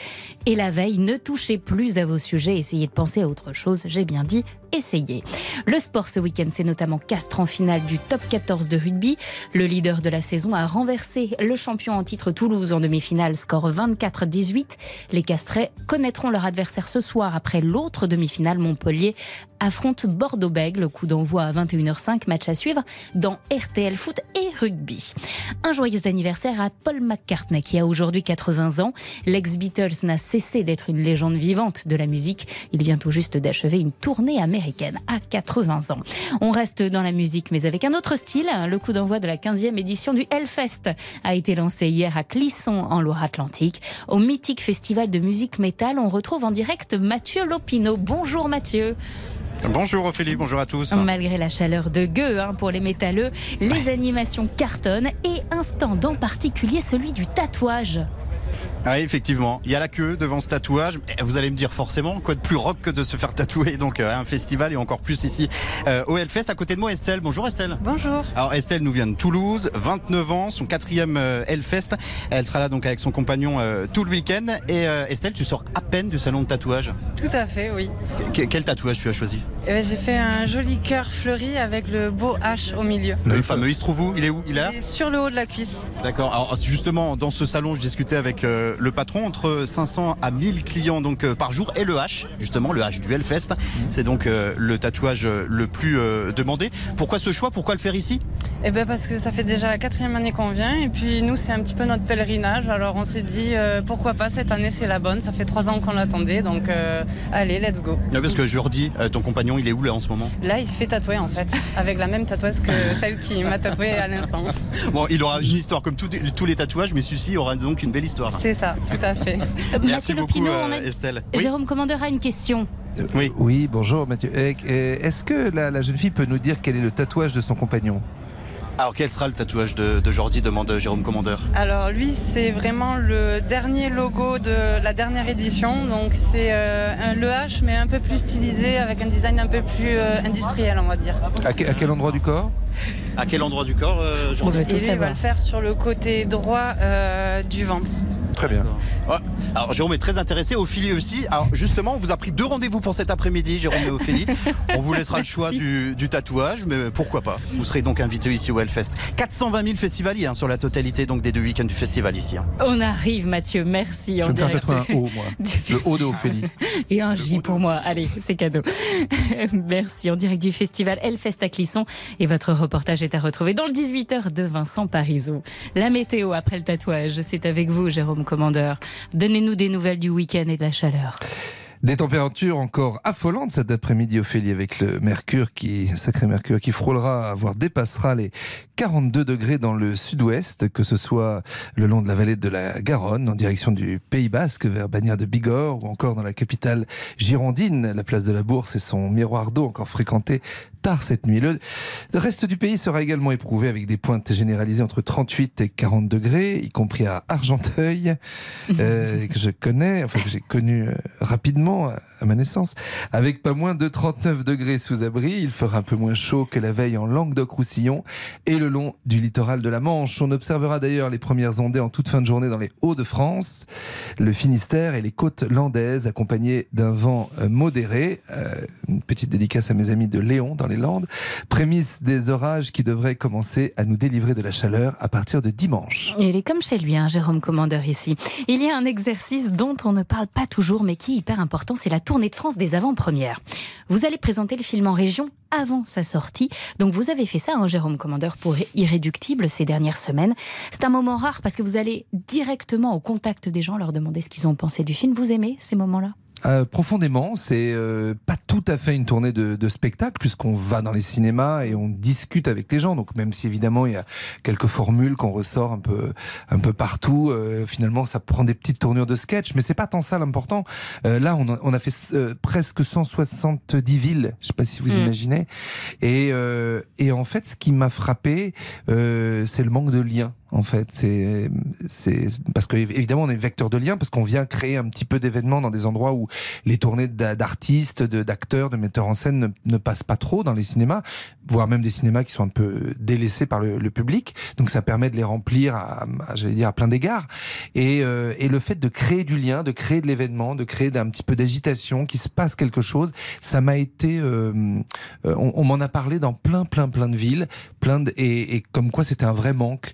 S3: Et la veille, ne touchez plus à vos sujets. Essayez de penser à autre chose. J'ai bien dit, essayez. Le sport ce week-end, c'est notamment Castres en finale du top 14 de rugby. Le leader de la saison a renversé le champion en titre Toulouse en demi-finale, score 24-18. Les Castrais connaîtront leur adversaire ce soir après l'autre demi-finale. Montpellier affronte Bordeaux-Bègles. Coup d'envoi à 21h05. Match à suivre dans RTL Foot et Rugby. Un joyeux anniversaire à Paul McCartney qui a aujourd'hui 80 ans. L'ex-Beatles n'a cessé d'être une légende vivante de la musique. Il vient tout juste d'achever une tournée américaine à 80 ans. On reste dans la musique mais avec un autre style. Le coup d'envoi de la 15e édition du Hellfest a été lancé hier à Clisson en Loire-Atlantique. Au mythique festival de musique métal, on retrouve en direct Mathieu Lopineau. Bonjour Mathieu.
S23: Bonjour Ophélie, bonjour à tous.
S3: Malgré la chaleur de gueux hein, pour les métalleux, les animations cartonnent et un stand en particulier, celui du tatouage.
S23: Ah, effectivement, il y a la queue devant ce tatouage. Vous allez me dire forcément, quoi de plus rock que de se faire tatouer donc euh, à un festival et encore plus ici euh, au Hellfest. À côté de moi, Estelle. Bonjour Estelle.
S24: Bonjour.
S23: Alors Estelle nous vient de Toulouse, 29 ans, son quatrième euh, Hellfest. Elle sera là donc avec son compagnon euh, tout le week-end. Et euh, Estelle, tu sors à peine du salon de tatouage.
S24: Tout à fait, oui.
S23: Que- quel tatouage tu as choisi?
S24: Eh ben, J'ai fait un joli cœur fleuri avec le beau H au milieu.
S23: Le fameux, il se trouve où? Il est où? Il est là?
S24: Sur le haut de la cuisse.
S23: D'accord. Alors justement, dans ce salon, je discutais avec euh, le patron entre 500 à 1000 clients donc euh, par jour et le H, justement le H du Hellfest. C'est donc euh, le tatouage le plus demandé. Pourquoi ce choix? Pourquoi le faire ici?
S24: Eh ben parce que ça fait déjà la quatrième année qu'on vient et puis nous c'est un petit peu notre pèlerinage. Alors on s'est dit pourquoi pas cette année c'est la bonne. Ça fait trois ans qu'on l'attendait donc euh, allez let's go.
S23: Non, Parce que je redis, euh, ton compagnon, il est où là en ce moment?
S24: Là il se fait tatouer en fait avec la même tatoueuse que celle qui m'a tatoué à l'instant.
S23: Bon, il aura une histoire comme tous les tatouages, mais celui-ci aura donc une belle histoire.
S24: C'est ça, tout à fait.
S23: Merci
S3: Mathieu
S23: beaucoup,
S3: Lopineau,
S23: euh,
S3: on a-
S23: Estelle. Oui.
S3: Jérôme Commandeur a une question.
S13: Oui. bonjour Mathieu. Eh, eh, Est-ce que la, la jeune fille peut nous dire quel est le tatouage de son compagnon?
S23: Alors quel sera le tatouage de, de Jordi demande Jérôme Commandeur.
S24: Alors lui, c'est vraiment le dernier logo de la dernière édition. Donc c'est euh, un- le H, mais un peu plus stylisé, avec un design un peu plus euh, industriel, on va dire.
S13: à, que- à quel endroit du corps?
S23: À quel endroit du corps, euh, Jordi?
S24: Et lui, il va le faire sur le côté droit euh, du ventre.
S13: Très bien.
S23: Ouais. Alors Jérôme est très intéressé, Ophélie aussi. Alors justement, on vous a pris deux rendez-vous pour cet après-midi, Jérôme et Ophélie. On vous laissera le choix du, du tatouage, mais pourquoi pas? Vous serez donc invité ici au Hellfest. 420 000 festivaliers hein, sur la totalité donc des deux week-ends du festival ici. hein.
S3: On arrive, Mathieu. Merci.
S13: Je
S3: en
S13: vais me faire
S3: direct
S13: tatouer un
S3: du-
S13: haut, moi. Le haut de. Ophélie.
S3: Et un J pour moi. Allez, c'est cadeau. Merci. En direct du festival Hellfest à Clisson. Et votre reportage est à retrouver dans le 18h de Vincent Parisot. La météo après le tatouage, c'est avec vous, Jérôme Commandeur. Donnez-nous des nouvelles du week-end et de la chaleur.
S13: Des températures encore affolantes cet après-midi, Ophélie, avec le mercure qui, sacré mercure, qui frôlera, voire dépassera les 42 degrés dans le sud-ouest, que ce soit le long de la vallée de la Garonne, en direction du Pays Basque, vers Bagnères de Bigorre, ou encore dans la capitale girondine, la place de la Bourse et son miroir d'eau encore fréquenté tard cette nuit. Le reste du pays sera également éprouvé avec des pointes généralisées entre 38 et 40 degrés, y compris à Argenteuil, euh, que je connais, enfin que j'ai connu euh, rapidement à- ma naissance, avec pas moins de 39 degrés sous abri. Il fera un peu moins chaud que la veille en Languedoc-Roussillon et le long du littoral de la Manche. On observera d'ailleurs les premières ondées en toute fin de journée dans les Hauts-de-France, le Finistère et les côtes landaises, accompagnés d'un vent euh, modéré. Euh, une petite dédicace à mes amis de Léon dans les Landes. Prémisse des orages qui devraient commencer à nous délivrer de la chaleur à partir de dimanche.
S3: Il est comme chez lui, hein, Jérôme Commandeur ici. Il y a un exercice dont on ne parle pas toujours, mais qui est hyper important, c'est la tournée de France des avant-premières. Vous allez présenter le film en région avant sa sortie. Donc vous avez fait ça, hein, Jérôme Commandeur, pour Irréductible ces dernières semaines. C'est un moment rare parce que vous allez directement au contact des gens, leur demander ce qu'ils ont pensé du film. Vous aimez ces moments-là?
S13: Euh, profondément, c'est euh, pas tout à fait une tournée de, de spectacle puisqu'on va dans les cinémas et on discute avec les gens. Donc même si évidemment il y a quelques formules qu'on ressort un peu un peu partout, euh, finalement ça prend des petites tournures de sketch, mais c'est pas tant ça l'important. Euh, là, on a, on a fait euh, presque 170 villes. Je sais pas si vous
S25: Mm.
S13: imaginez. Et euh, et en fait, ce qui m'a frappé, euh, c'est le manque de lien. En fait, c'est parce que évidemment on est vecteur de lien parce qu'on vient créer un petit peu d'événements dans des endroits où les tournées d'a- d'artistes, d'acteurs, de metteurs en scène ne, passent pas trop dans les cinémas, voire même des cinémas qui sont un peu délaissés par le, public. Donc ça permet de les remplir à, j'allais dire à plein d'égards. Et, euh, et le fait de créer du lien, de créer de l'événement, de créer un petit peu d'agitation, qu'il se passe quelque chose, ça m'a été, euh, euh, on, m'en a parlé dans plein, plein, plein de villes, plein de, et, comme quoi c'était un vrai manque.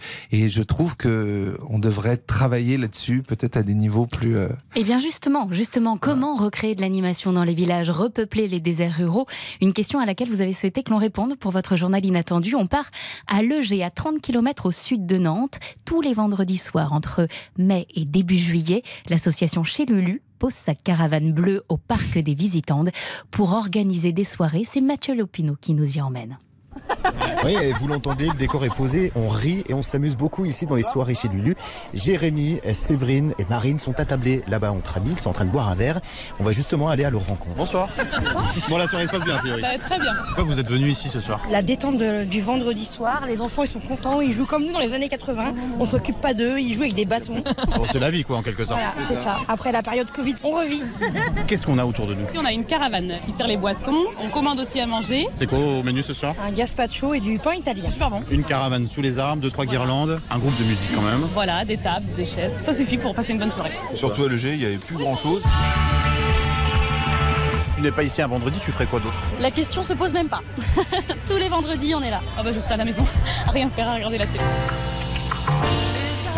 S13: Je trouve que on devrait travailler là-dessus, peut-être à des niveaux plus. euh,
S3: Eh bien justement, justement, comment recréer de l'animation dans les villages, repeupler les déserts ruraux? Une question à laquelle vous avez souhaité que l'on réponde pour votre journal inattendu. On part à Leger, à 30 km au sud de Nantes, tous les vendredis soirs entre mai et début juillet. L'association Chez Lulu pose sa caravane bleue au parc des Visitandes pour organiser des soirées. C'est Mathieu Lopineau qui nous y emmène.
S25: Oui, vous l'entendez, le décor est posé, on rit et on s'amuse beaucoup ici dans les soirées chez Lulu. Jérémy, Séverine et Marine sont attablés là-bas entre amis, ils sont en train de boire un verre. On va justement aller à leur rencontre.
S23: Bonsoir. Bon, la soirée se passe bien, a priori.
S26: Bah, très bien.
S23: Pourquoi vous êtes venu ici ce soir?
S26: La détente de- du vendredi soir, les enfants ils sont contents, ils jouent comme nous dans les années 80, on s'occupe pas d'eux, ils jouent avec des bâtons.
S23: Bon, C'est la vie, quoi, en quelque sorte.
S26: Voilà, c'est ça. Après la période Covid, on revit.
S23: Qu'est-ce qu'on a autour de nous?
S26: On a une caravane qui sert les boissons, on commande aussi à manger.
S23: C'est quoi au menu ce soir?
S26: Un gazpacho et du pain italien. Super bon.
S23: Une caravane sous les arbres, deux, trois guirlandes, un groupe de musique quand même.
S26: Voilà, des tables, des chaises, ça suffit pour passer une bonne soirée.
S23: Surtout à Leger, il n'y avait plus grand chose. Si tu n'es pas ici un vendredi, tu ferais quoi d'autre?
S26: La question se pose même pas. Tous les vendredis, on est là. Ah bah je serai à la maison, à rien faire, à regarder la télé.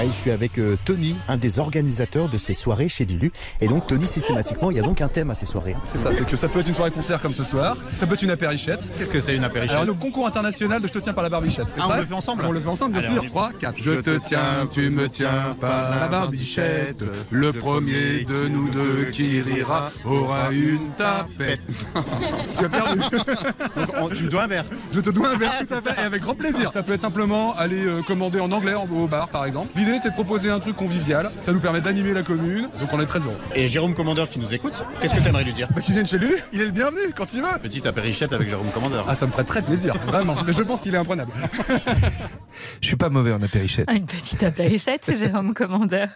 S25: Ah, je suis avec euh, Tony, un des organisateurs de ces soirées chez Lulu. Et donc Tony, systématiquement, il y a donc un thème à ces soirées.
S27: C'est ça, c'est que ça peut être une soirée concert comme ce soir, ça peut être une apérichette.
S23: Qu'est-ce que c'est une apérichette
S27: Alors le concours international de Je te tiens par la barbichette.
S23: Ah, on le fait ensemble
S27: On le fait ensemble, bien sûr.
S23: y va.
S27: 3, 4. Je te tiens, tu me tiens par la barbichette. Le premier de nous deux qui rira aura une tapette. tu as perdu.
S23: Donc, tu me dois un verre.
S27: Je te dois un verre,
S23: Ah,
S27: tout à fait, et avec grand plaisir. Ça peut être simplement aller euh, commander en anglais au bar, par exemple. L'idée, c'est de proposer un truc convivial. Ça nous permet d'animer la commune, donc on est très heureux.
S23: Et Jérôme Commandeur qui nous écoute, qu'est-ce que tu aimerais lui dire?
S27: Bah, qu'il vienne chez Lulu, il est le bienvenu quand il veut.
S23: Petite apérichette avec Jérôme Commandeur.
S27: Ah, ça me ferait très plaisir, vraiment. Mais je pense qu'il est imprenable.
S13: Je suis pas mauvais en apérichette.
S3: Une petite apérichette, Jérôme Commandeur.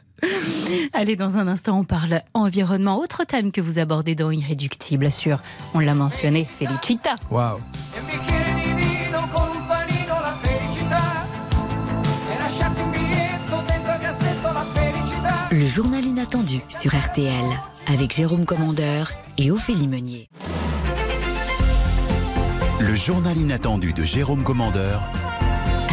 S3: Allez, dans un instant, on parle environnement. Autre thème que vous abordez dans Irréductible, sur, on l'a mentionné, Felicita.
S13: Waouh.
S2: Le journal inattendu sur RTL avec Jérôme Commandeur et Ophélie Meunier.
S1: Le journal inattendu de Jérôme Commandeur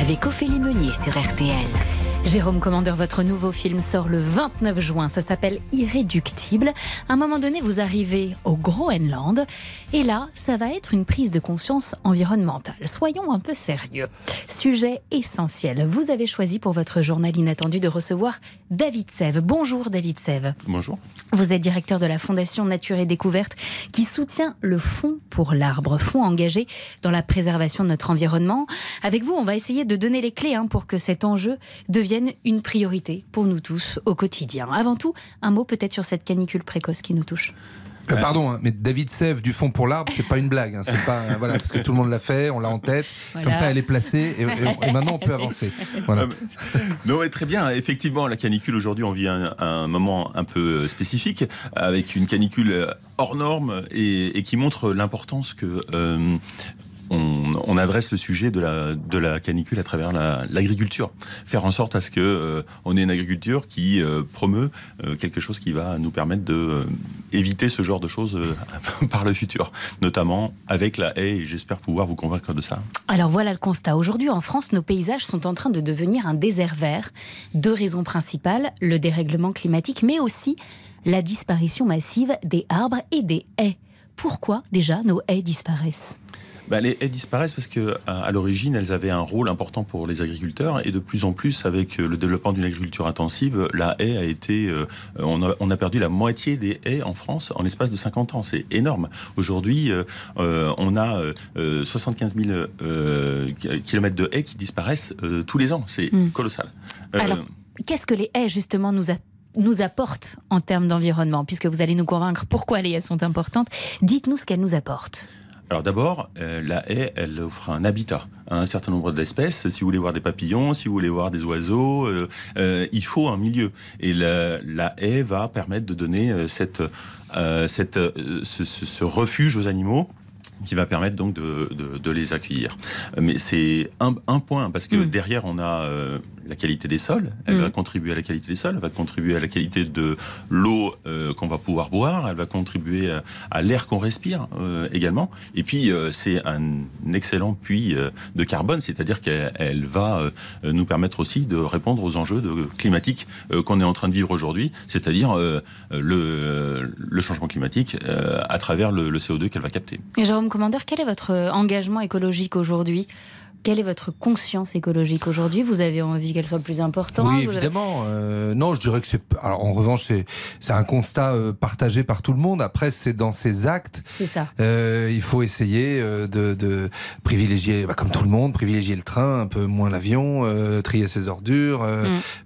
S2: Avec Ophélie Meunier sur RTL.
S3: Jérôme Commandeur, votre nouveau film sort le 29 juin. Ça s'appelle Irréductible. À un moment donné, vous arrivez au Groenland. Et là, ça va être une prise de conscience environnementale. Soyons un peu sérieux. Sujet essentiel. Vous avez choisi pour votre journal inattendu de recevoir David Sève. Bonjour David Sève.
S28: Bonjour.
S3: Vous êtes directeur de la Fondation Nature et Découverte qui soutient le Fonds pour l'arbre, fonds engagé dans la préservation de notre environnement. Avec vous, on va essayer de donner les clés hein, pour que cet enjeu devienne une priorité pour nous tous au quotidien. Avant tout, un mot peut-être sur cette canicule précoce qui nous touche.
S13: Euh, pardon, hein, mais David Sève du fond pour l'arbre, c'est pas une blague. hein, c'est pas euh, voilà parce que tout le monde l'a fait, on l'a en tête.
S28: Voilà.
S13: Comme ça, elle est placée et, et- et maintenant on peut avancer. Voilà.
S28: Non, ouais, très bien. Effectivement, la canicule aujourd'hui, on vit un, un moment un peu euh, spécifique avec une canicule hors norme et, et qui montre l'importance que euh, on, adresse le sujet de la, canicule à travers la- l'agriculture. Faire en sorte à ce que euh, ait une agriculture qui euh, promeut euh, quelque chose qui va nous permettre de euh, éviter ce genre de choses par le futur, notamment avec la haie. J'espère pouvoir vous convaincre de ça.
S3: Alors voilà le constat. Aujourd'hui en France, nos paysages sont en train de devenir un désert vert. Deux raisons principales, le dérèglement climatique, mais aussi la disparition massive des arbres et des haies. Pourquoi déjà nos haies disparaissent?
S28: Bah, les haies disparaissent parce que à, à l'origine, elles avaient un rôle important pour les agriculteurs et de plus en plus, avec euh, le développement d'une agriculture intensive, la haie a été, euh, on, a, on a perdu la moitié des haies en France en l'espace de 50 ans. C'est énorme. Aujourd'hui, euh, euh, on a euh, 75 000 euh, kilomètres de haies qui disparaissent euh, tous les ans. C'est
S3: Mm.
S28: colossal. Euh,
S3: Alors, qu'est-ce que les haies justement nous nous apportent en termes d'environnement? Puisque vous allez nous convaincre pourquoi les haies sont importantes, dites-nous ce qu'elles nous apportent.
S28: Alors d'abord, euh, la haie, elle offre un habitat à un certain nombre d'espèces. Si vous voulez voir des papillons, si vous voulez voir des oiseaux, euh, euh, il faut un milieu. Et la, la haie va permettre de donner cette, cette, ce, refuge aux animaux qui va permettre donc de, de- de les accueillir. Mais c'est un, un point, parce que
S29: Mm.
S28: derrière, on a la qualité des sols, elle
S29: Mm.
S28: va contribuer à la qualité des sols, elle va contribuer à la qualité de l'eau euh, qu'on va pouvoir boire, elle va contribuer à, à l'air qu'on respire euh, également. Et puis, euh, c'est un excellent puits de carbone, c'est-à-dire qu'elle elle va nous permettre aussi de répondre aux enjeux de, climatiques qu'on est en train de vivre aujourd'hui, c'est-à-dire le, le changement climatique à travers le, le CO2 qu'elle va capter.
S3: Et Jérôme Commandeur, quel est votre engagement écologique aujourd'hui? Quelle est votre conscience écologique aujourd'hui? Vous avez envie qu'elle soit plus importante?
S13: Oui,
S3: avez-
S13: évidemment. Euh, non, je dirais que c'est. Alors, en revanche, c'est un constat euh, partagé par tout le monde. Après, c'est dans ses actes.
S3: C'est ça.
S13: Euh, il faut essayer de, de privilégier, bah, comme tout le monde, privilégier le train, un peu moins l'avion, trier ses ordures,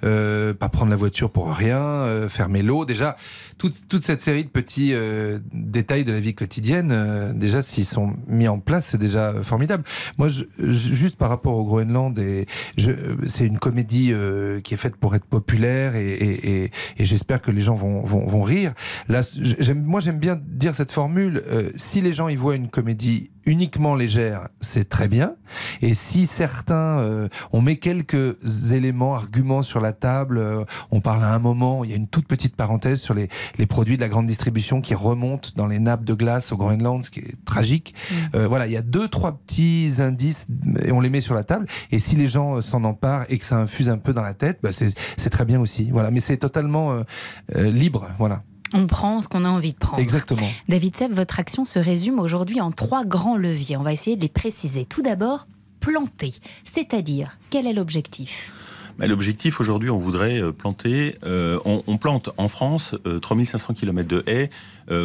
S29: Mm.
S13: pas prendre la voiture pour rien, fermer l'eau. Déjà, toute, toute cette série de petits euh, détails de la vie quotidienne, euh, déjà, s'ils sont mis en place, c'est déjà formidable. Moi, je, juste par rapport au Groenland, et je, c'est une comédie euh, qui est faite pour être populaire et, et, et, j'espère que les gens vont, vont, vont rire. Là, moi, j'aime bien dire cette formule. euh, si les gens y voient une comédie uniquement légère, c'est très bien. Et si certains, euh, on met quelques éléments, arguments sur la table, euh, on parle à un moment, il y a une toute petite parenthèse sur les, les produits de la grande distribution qui remontent dans les nappes de glace au Groenland, ce qui est tragique. Euh, voilà, il y a deux, trois petits indices et on les met sur la table. Et si les gens euh, s'en emparent et que ça infuse un peu dans la tête, bah, c'est très bien aussi. Voilà, mais c'est totalement euh, euh, libre. Voilà,
S3: On prend ce qu'on a envie de prendre.
S13: exactement.
S3: David Seb, votre action se résume aujourd'hui en trois grands leviers. On va essayer de les préciser. Tout d'abord, planter. C'est-à-dire, quel est l'objectif?
S28: L'objectif aujourd'hui, on voudrait euh, planter, euh, on, plante en France euh, 3500 km de haies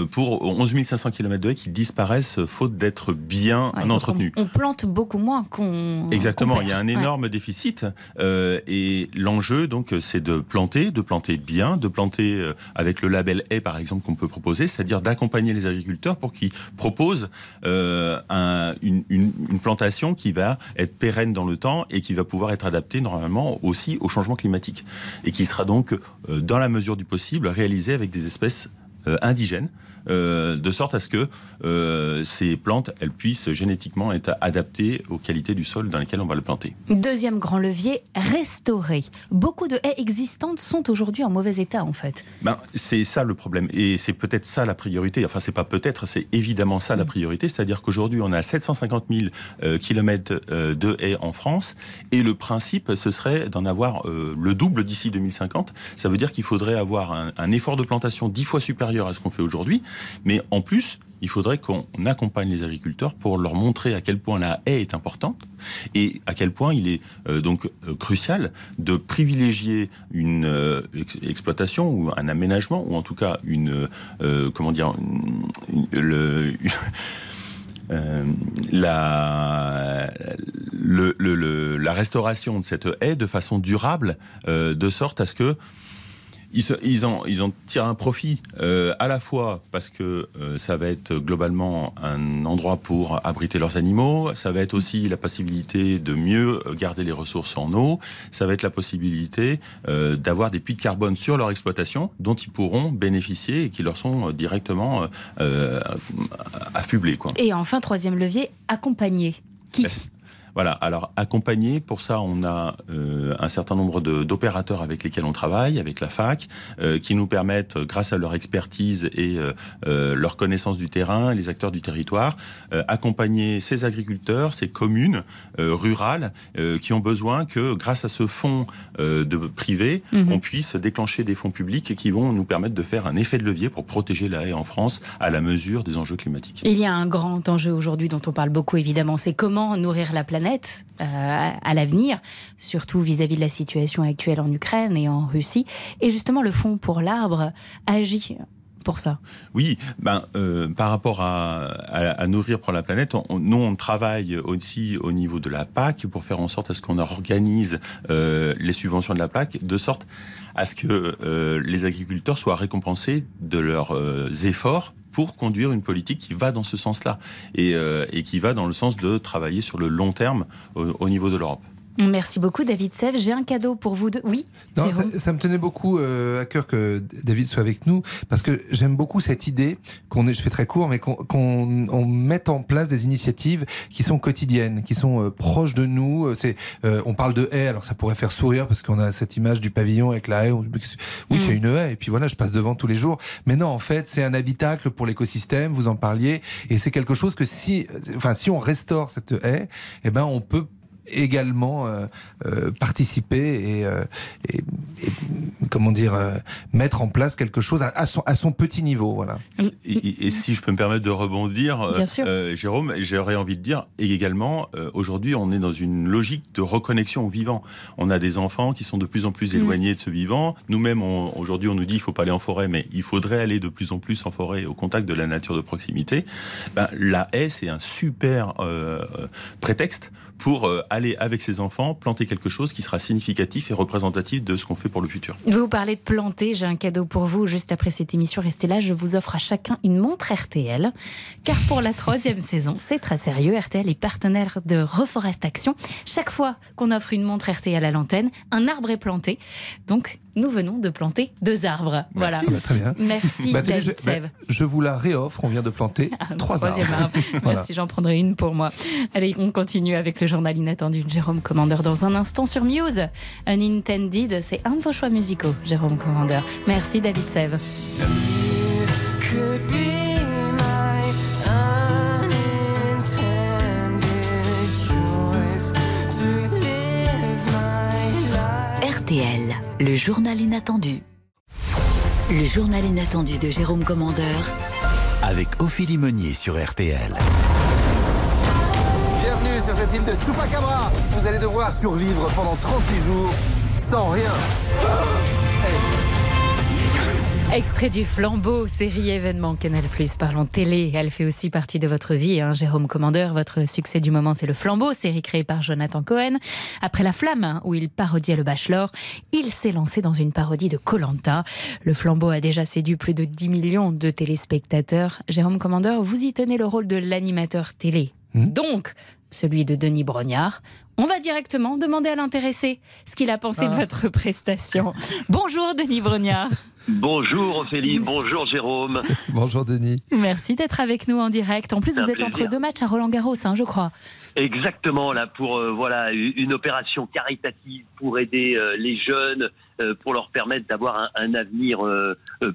S28: pour 11 500 km de haies qui disparaissent euh, faute d'être bien
S3: Ouais,
S28: entretenues.
S3: on, on plante beaucoup moins qu'on.
S28: Exactement, il y a un.
S3: Ouais.
S28: énorme déficit euh, et l'enjeu donc c'est de planter, de planter bien, de planter euh, avec le label haie par exemple qu'on peut proposer, c'est-à-dire d'accompagner les agriculteurs pour qu'ils proposent euh, un- une, une- une plantation qui va être pérenne dans le temps et qui va pouvoir être adaptée normalement aussi au changement climatique et qui sera donc euh, dans la mesure du possible réalisée avec des espèces euh, indigènes. Euh, de sorte à ce que euh, ces plantes, elles puissent génétiquement être adaptées aux qualités du sol dans lesquelles on va le planter.
S3: Deuxième grand levier, restaurer. Beaucoup de haies existantes sont aujourd'hui en mauvais état en fait.
S28: Ben, c'est ça le problème. Et c'est peut-être ça la priorité. Enfin, c'est pas peut-être, c'est évidemment ça la priorité. C'est-à-dire qu'aujourd'hui, on a 750 000 euh, kilomètres euh, de haies en France. Et le principe, ce serait d'en avoir le double d'ici 2050. Ça veut dire qu'il faudrait avoir un, un effort de plantation dix fois supérieur à ce qu'on fait aujourd'hui. Mais en plus, il faudrait qu'on accompagne les agriculteurs pour leur montrer à quel point la haie est importante et à quel point il est euh, donc euh, crucial de privilégier une euh, ex- exploitation ou un aménagement ou en tout cas une comment dire la, restauration de cette haie de façon durable, de sorte à ce que ils, se- ils en, ils en tirent un profit euh, à la fois parce que euh, ça va être globalement un endroit pour abriter leurs animaux, ça va être aussi la possibilité de mieux garder les ressources en eau, ça va être la possibilité euh, d'avoir des puits de carbone sur leur exploitation dont ils pourront bénéficier et qui leur sont directement affublés. Quoi.
S3: Et enfin, troisième levier, accompagner. Qui?
S28: Voilà, alors accompagner, pour ça on a euh, un certain nombre d'opérateurs avec lesquels on travaille, avec la fac, euh, qui nous permettent, grâce à leur expertise et euh, leur connaissance du terrain, les acteurs du territoire, accompagner ces agriculteurs, ces communes rurales qui ont besoin que, grâce à ce fonds de privé,
S3: Mhm.
S28: on puisse déclencher des fonds publics qui vont nous permettre de faire un effet de levier pour protéger la haie en France à la mesure des enjeux climatiques.
S3: Il y a un grand enjeu aujourd'hui dont on parle beaucoup évidemment, c'est comment nourrir la planète euh, à l'avenir, surtout vis-à-vis de la situation actuelle en Ukraine et en Russie. Et justement, le Fonds pour l'arbre agit pour ça.
S28: Oui, ben, euh, par rapport à, nourrir pour la planète, on- nous on travaille aussi au niveau de la PAC pour faire en sorte à ce qu'on organise euh, les subventions de la PAC de sorte à ce que les agriculteurs soient récompensés de leurs efforts pour conduire une politique qui va dans ce sens-là et, euh, et qui va dans le sens de travailler sur le long terme au niveau de l'Europe.
S3: Merci beaucoup David Sèvres. J'ai un cadeau pour vous deux. Oui,
S13: Non, ça, ça me tenait beaucoup euh, à cœur que David soit avec nous parce que j'aime beaucoup cette idée qu'on est, je fais très court, mais qu'on qu'on on mette en place des initiatives qui sont quotidiennes, qui sont euh, proches de nous. Euh, C'est, euh, on parle de haie, alors ça pourrait faire sourire parce qu'on a cette image du pavillon avec la haie. On- Oui, c'est une haie, et puis voilà, je passe devant tous les jours. Mais non, en fait, c'est un habitacle pour l'écosystème. Vous en parliez, et c'est quelque chose que si, enfin, si on restaure cette haie, eh ben, on peut également euh, euh, participer et, euh, et- et, comment dire euh, mettre en place quelque chose à, à son, à son petit niveau voilà
S28: Et, si je peux me permettre de rebondir, Jérôme, j'aurais envie de dire, et également, euh, aujourd'hui, on est dans une logique de reconnexion au vivant. On a des enfants qui sont de plus en plus
S30: Mm.
S28: éloignés de ce vivant. Nous-mêmes, aujourd'hui, on nous dit il faut pas aller en forêt, mais il faudrait aller de plus en plus en forêt, au contact de la nature de proximité. Ben, la haie, c'est un super euh, prétexte pour euh, aller avec ses enfants planter quelque chose qui sera significatif et représentatif de ce qu'on fait pour le futur.
S3: Vous parlez de planter, j'ai un cadeau pour vous. Juste après cette émission, restez là, je vous offre à chacun une montre RTL. Car pour la troisième saison, c'est très sérieux, RTL est partenaire de Reforest Action. Chaque fois qu'on offre une montre RTL à l'antenne, un arbre est planté. Donc, nous venons de planter deux arbres. Voilà.
S13: Ah bah, très bien
S3: Merci,
S13: Bah,
S3: David
S13: je, bah, je vous la réoffre on vient de planter trois
S3: Troisième
S13: arbres
S3: arbre.
S13: Voilà.
S3: Merci, j'en prendrai une pour moi. Allez, on continue avec le journal inattendu de Jérôme Commandeur dans un instant sur Muse. Unintended, c'est un de vos choix musicaux, Jérôme Commandeur. Merci, David
S30: life.
S2: RTL, le journal inattendu. Le journal inattendu de Jérôme Commandeur
S1: Avec Ophélie Meunier sur RTL.
S29: Bienvenue sur cette île de Chupacabra. Vous allez devoir survivre pendant 38 jours sans rien.
S3: Extrait du Flambeau, série événement Canal+. Parlons télé, elle fait aussi partie de votre vie. Hein. Jérôme Commandeur, votre succès du moment, c'est le Flambeau, série créée par Jonathan Cohen. Après La Flamme, hein, où il parodiait le Bachelor, il s'est lancé dans une parodie de Colanta. Le Flambeau a déjà séduit plus de 10 millions de téléspectateurs. Jérôme Commandeur, vous y tenez le rôle de l'animateur télé. Donc, celui de Denis Brognard. On va directement demander à l'intéressé ce qu'il a pensé de
S31: Ah.
S3: votre prestation. Bonjour Denis Brognard.
S31: Bonjour Ophélie, bonjour Jérôme.
S13: Bonjour Denis.
S3: Merci d'être avec nous en direct. En plus, vous êtes entre deux matchs à Roland Garros, hein, je crois.
S31: Exactement, là, pour euh, voilà une opération caritative pour aider euh, les jeunes, euh, pour leur permettre d'avoir un, un avenir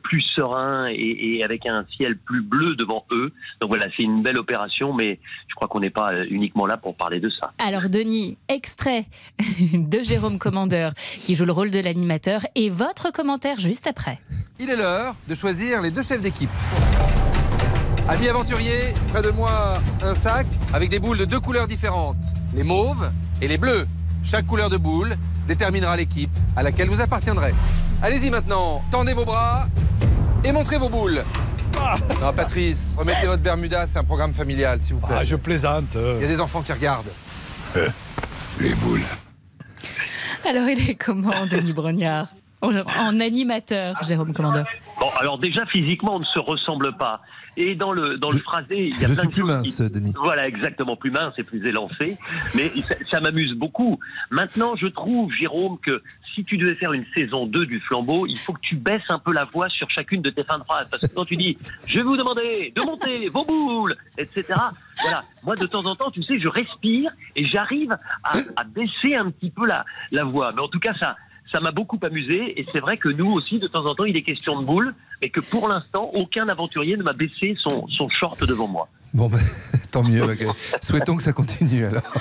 S31: plus serein et, et avec un ciel plus bleu devant eux. Donc voilà, c'est une belle opération, mais je crois qu'on n'est pas uniquement là pour parler de ça.
S3: Alors Denis, extrait de Jérôme Commandeur qui joue le rôle de l'animateur et votre commentaire juste après.
S4: Il est l'heure de choisir les deux chefs d'équipe. Amis aventuriers, près de moi, un sac avec des boules de deux couleurs différentes, les mauves et les bleus. Chaque couleur de boule déterminera l'équipe à laquelle vous appartiendrez. Allez-y maintenant, tendez vos bras et montrez vos boules. Non, Patrice, remettez votre Bermuda, c'est un programme familial, s'il vous plaît.
S27: Ah, je plaisante.
S4: Il y a des enfants qui regardent.
S27: Les boules.
S3: Alors il est comment Denis Brognard? En, en animateur, Jérôme Commandeur.
S31: Bon, alors déjà physiquement, on ne se ressemble pas. Et dans le dans le phrasé, il y a
S13: Je
S31: plein
S13: suis
S31: de
S13: plus mince,
S31: qui-
S13: Denis.
S31: Voilà, exactement, plus mince et plus élancé. Mais ça, ça m'amuse beaucoup. Maintenant, je trouve, Jérôme, que si tu devais faire une saison 2 du flambeau, il faut que tu baisses un peu la voix sur chacune de tes fins de phrase. Parce que quand tu dis « je vais vous demander de monter vos boules », etc., voilà, moi de temps en temps, tu sais, je respire et j'arrive à, à baisser un petit peu la, la voix. Mais en tout cas, ça... Ça m'a beaucoup amusé et c'est vrai que nous aussi, de temps en temps, il est question de boules, mais que pour l'instant, aucun aventurier ne m'a baissé son, short devant moi.
S13: Ben, tant mieux. Souhaitons que ça continue alors.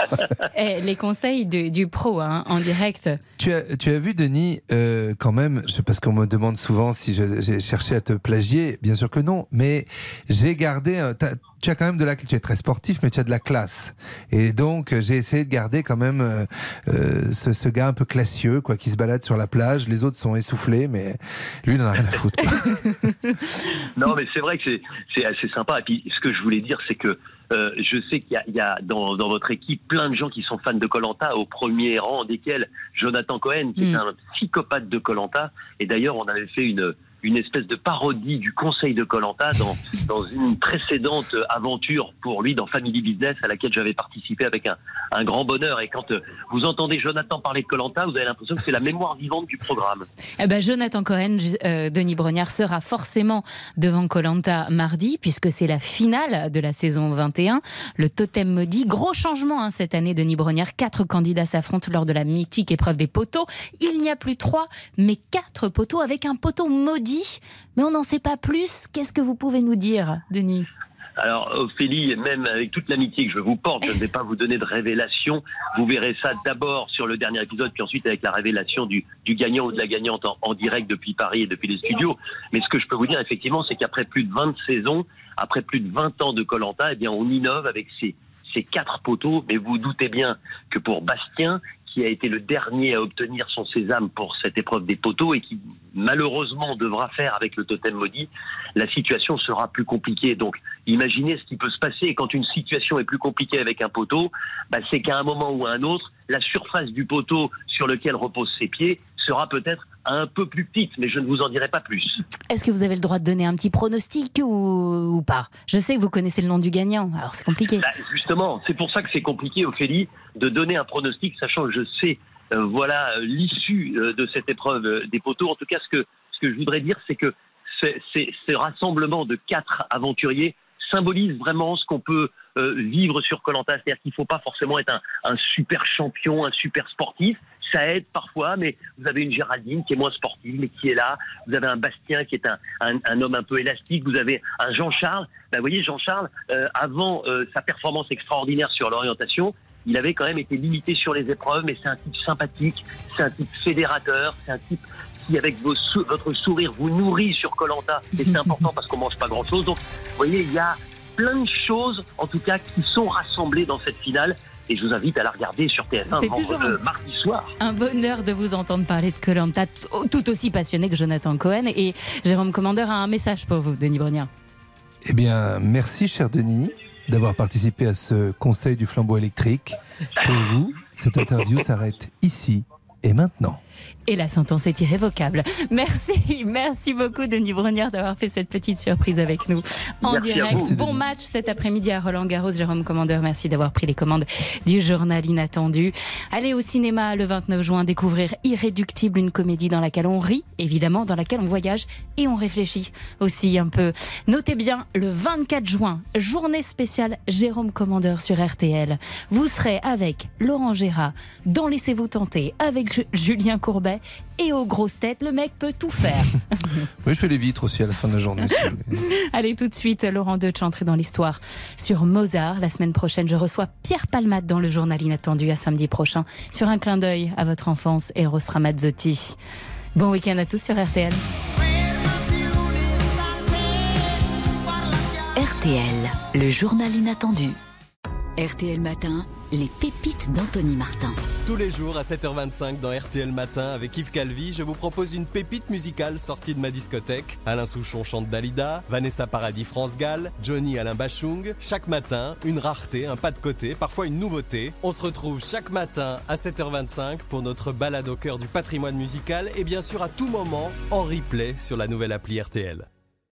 S3: Eh, les conseils de- du pro hein, en direct.
S13: Tu as, tu as vu, Denis, euh, quand même, parce qu'on me demande souvent si j'ai cherché à te plagier. Bien sûr que non, mais j'ai gardé. un- tu as quand même de la. Tu es très sportif, mais tu as de la classe. Et donc, j'ai essayé de garder quand même euh, euh, ce, ce gars un peu classieux, quoi, qui se balade sur la plage. Les autres sont essoufflés, mais lui, il n'en a rien à foutre.
S31: Non, mais c'est vrai que c'est- c'est assez sympa. Et puis, ce que je voulais dire, c'est que euh, je sais qu'il y a, il y a dans, dans votre équipe plein de gens qui sont fans de Colanta, au premier rang desquels Jonathan Cohen, qui est
S3: Mm.
S31: un psychopathe de Colanta. Et d'ailleurs, on avait fait une une espèce de parodie du conseil de Colanta dans, dans une précédente aventure pour lui dans Family Business à laquelle j'avais participé avec un, un grand bonheur. Et quand euh, vous entendez Jonathan parler de Colanta, vous avez l'impression que c'est la mémoire vivante du programme.
S3: Eh ben, Jonathan Cohen, euh, Denis Brognard sera forcément devant Colanta mardi, puisque c'est la finale de la saison 21. Le totem maudit. Gros changement hein, cette année, Denis Brognard. Quatre candidats s'affrontent lors de la mythique épreuve des poteaux. Il n'y a plus trois, mais quatre poteaux avec un poteau maudit. Mais on n'en sait pas plus. Qu'est-ce que vous pouvez nous dire, Denis?
S31: Alors Ophélie, même avec toute l'amitié que je vous porte, je ne vais pas vous donner de révélation. Vous verrez ça d'abord sur le dernier épisode, puis ensuite avec la révélation du, gagnant ou de la gagnante en, en direct depuis Paris et depuis les studios. Mais ce que je peux vous dire effectivement, c'est qu'après plus de 20 saisons, après plus de 20 ans de Colanta, eh bien on innove avec ces, ces quatre poteaux. Mais vous doutez bien que pour Bastien, qui a été le dernier à obtenir son sésame pour cette épreuve des poteaux et qui malheureusement devra faire avec le totem maudit, la situation sera plus compliquée. Donc imaginez ce qui peut se passer quand une situation est plus compliquée avec un poteau, bah, c'est qu'à un moment ou à un autre, la surface du poteau sur lequel reposent ses pieds sera peut-être un peu plus petite, mais je ne vous en dirai pas plus.
S3: Est-ce que vous avez le droit de donner un petit pronostic ou, ou pas? Je sais que vous connaissez le nom du gagnant, alors c'est compliqué.
S31: Bah, justement, c'est pour ça que c'est compliqué, Ophélie, de donner un pronostic, sachant que je sais, euh, voilà, l'issue euh, de cette épreuve euh, des poteaux. En tout cas, ce que, ce que je voudrais dire, c'est que ce rassemblement de quatre aventuriers symbolise vraiment ce qu'on peut vivre sur Colanta. C'est-à-dire qu'il ne faut pas forcément être un, un super champion, un super sportif. Ça aide parfois, mais vous avez une Géraldine qui est moins sportive, mais qui est là. Vous avez un Bastien qui est un, un- un homme un peu élastique. Vous avez un Jean-Charles. Ben, vous voyez, Jean-Charles, euh, avant euh, sa performance extraordinaire sur l'orientation, il avait quand même été limité sur les épreuves, mais c'est un type sympathique, c'est un type fédérateur, c'est un type qui, avec vos sou- votre sourire, vous nourrit sur Colanta. Et c'est important parce qu'on mange pas grand-chose. Donc, vous voyez, il y a plein de choses, en tout cas, qui sont rassemblées dans cette finale. Et je vous invite à la regarder sur TF1
S3: C'est
S31: vendredi-
S3: toujours un-
S31: euh, mardi soir.
S3: Un bonheur de vous entendre parler de Colanta, tout aussi passionné que Jonathan Cohen. Et Jérôme Commandeur a un message pour vous, Denis Brognard.
S13: Eh bien, merci, cher Denis, d'avoir participé à ce conseil du flambeau électrique. Pour vous, cette interview s'arrête ici Et maintenant
S3: Et la sentence est irrévocable. Merci, merci beaucoup Denis Brognard d'avoir fait cette petite surprise avec nous en
S31: Merci
S3: direct. Bon match cet après-midi à Roland Garros. Jérôme Commandeur, merci d'avoir pris les commandes du journal inattendu. Allez au cinéma le 29 juin découvrir Irréductible, une comédie dans laquelle on rit, évidemment, dans laquelle on voyage et on réfléchit aussi un peu. Notez bien le 24 juin, journée spéciale Jérôme Commandeur sur RTL. Vous serez avec Laurent Gérard dans Laissez-vous tenter avec Ju- Julien Courbet et aux grosses têtes, le mec peut tout faire.
S13: Oui, je fais les vitres aussi à la fin de la journée.
S3: Allez tout de suite, Laurent Deutsch entrer dans l'histoire sur Mozart. La semaine prochaine, je reçois Pierre Palmade dans le journal inattendu à samedi prochain sur un clin d'œil à votre enfance, Eros Ramazzotti. Bon week-end à tous sur RTL.
S2: RTL, le journal inattendu. RTL Matin, les pépites d'Anthony Martin.
S32: Tous les jours à 7h25 dans RTL Matin avec Yves Calvi, je vous propose une pépite musicale sortie de ma discothèque. Alain Souchon chante Dalida, Vanessa Paradis France Gall, Johnny Alain Bachung. Chaque matin, une rareté, un pas de côté, parfois une nouveauté. On se retrouve chaque matin à 7h25 pour notre balade au cœur du patrimoine musical et bien sûr à tout moment en replay sur la nouvelle appli RTL.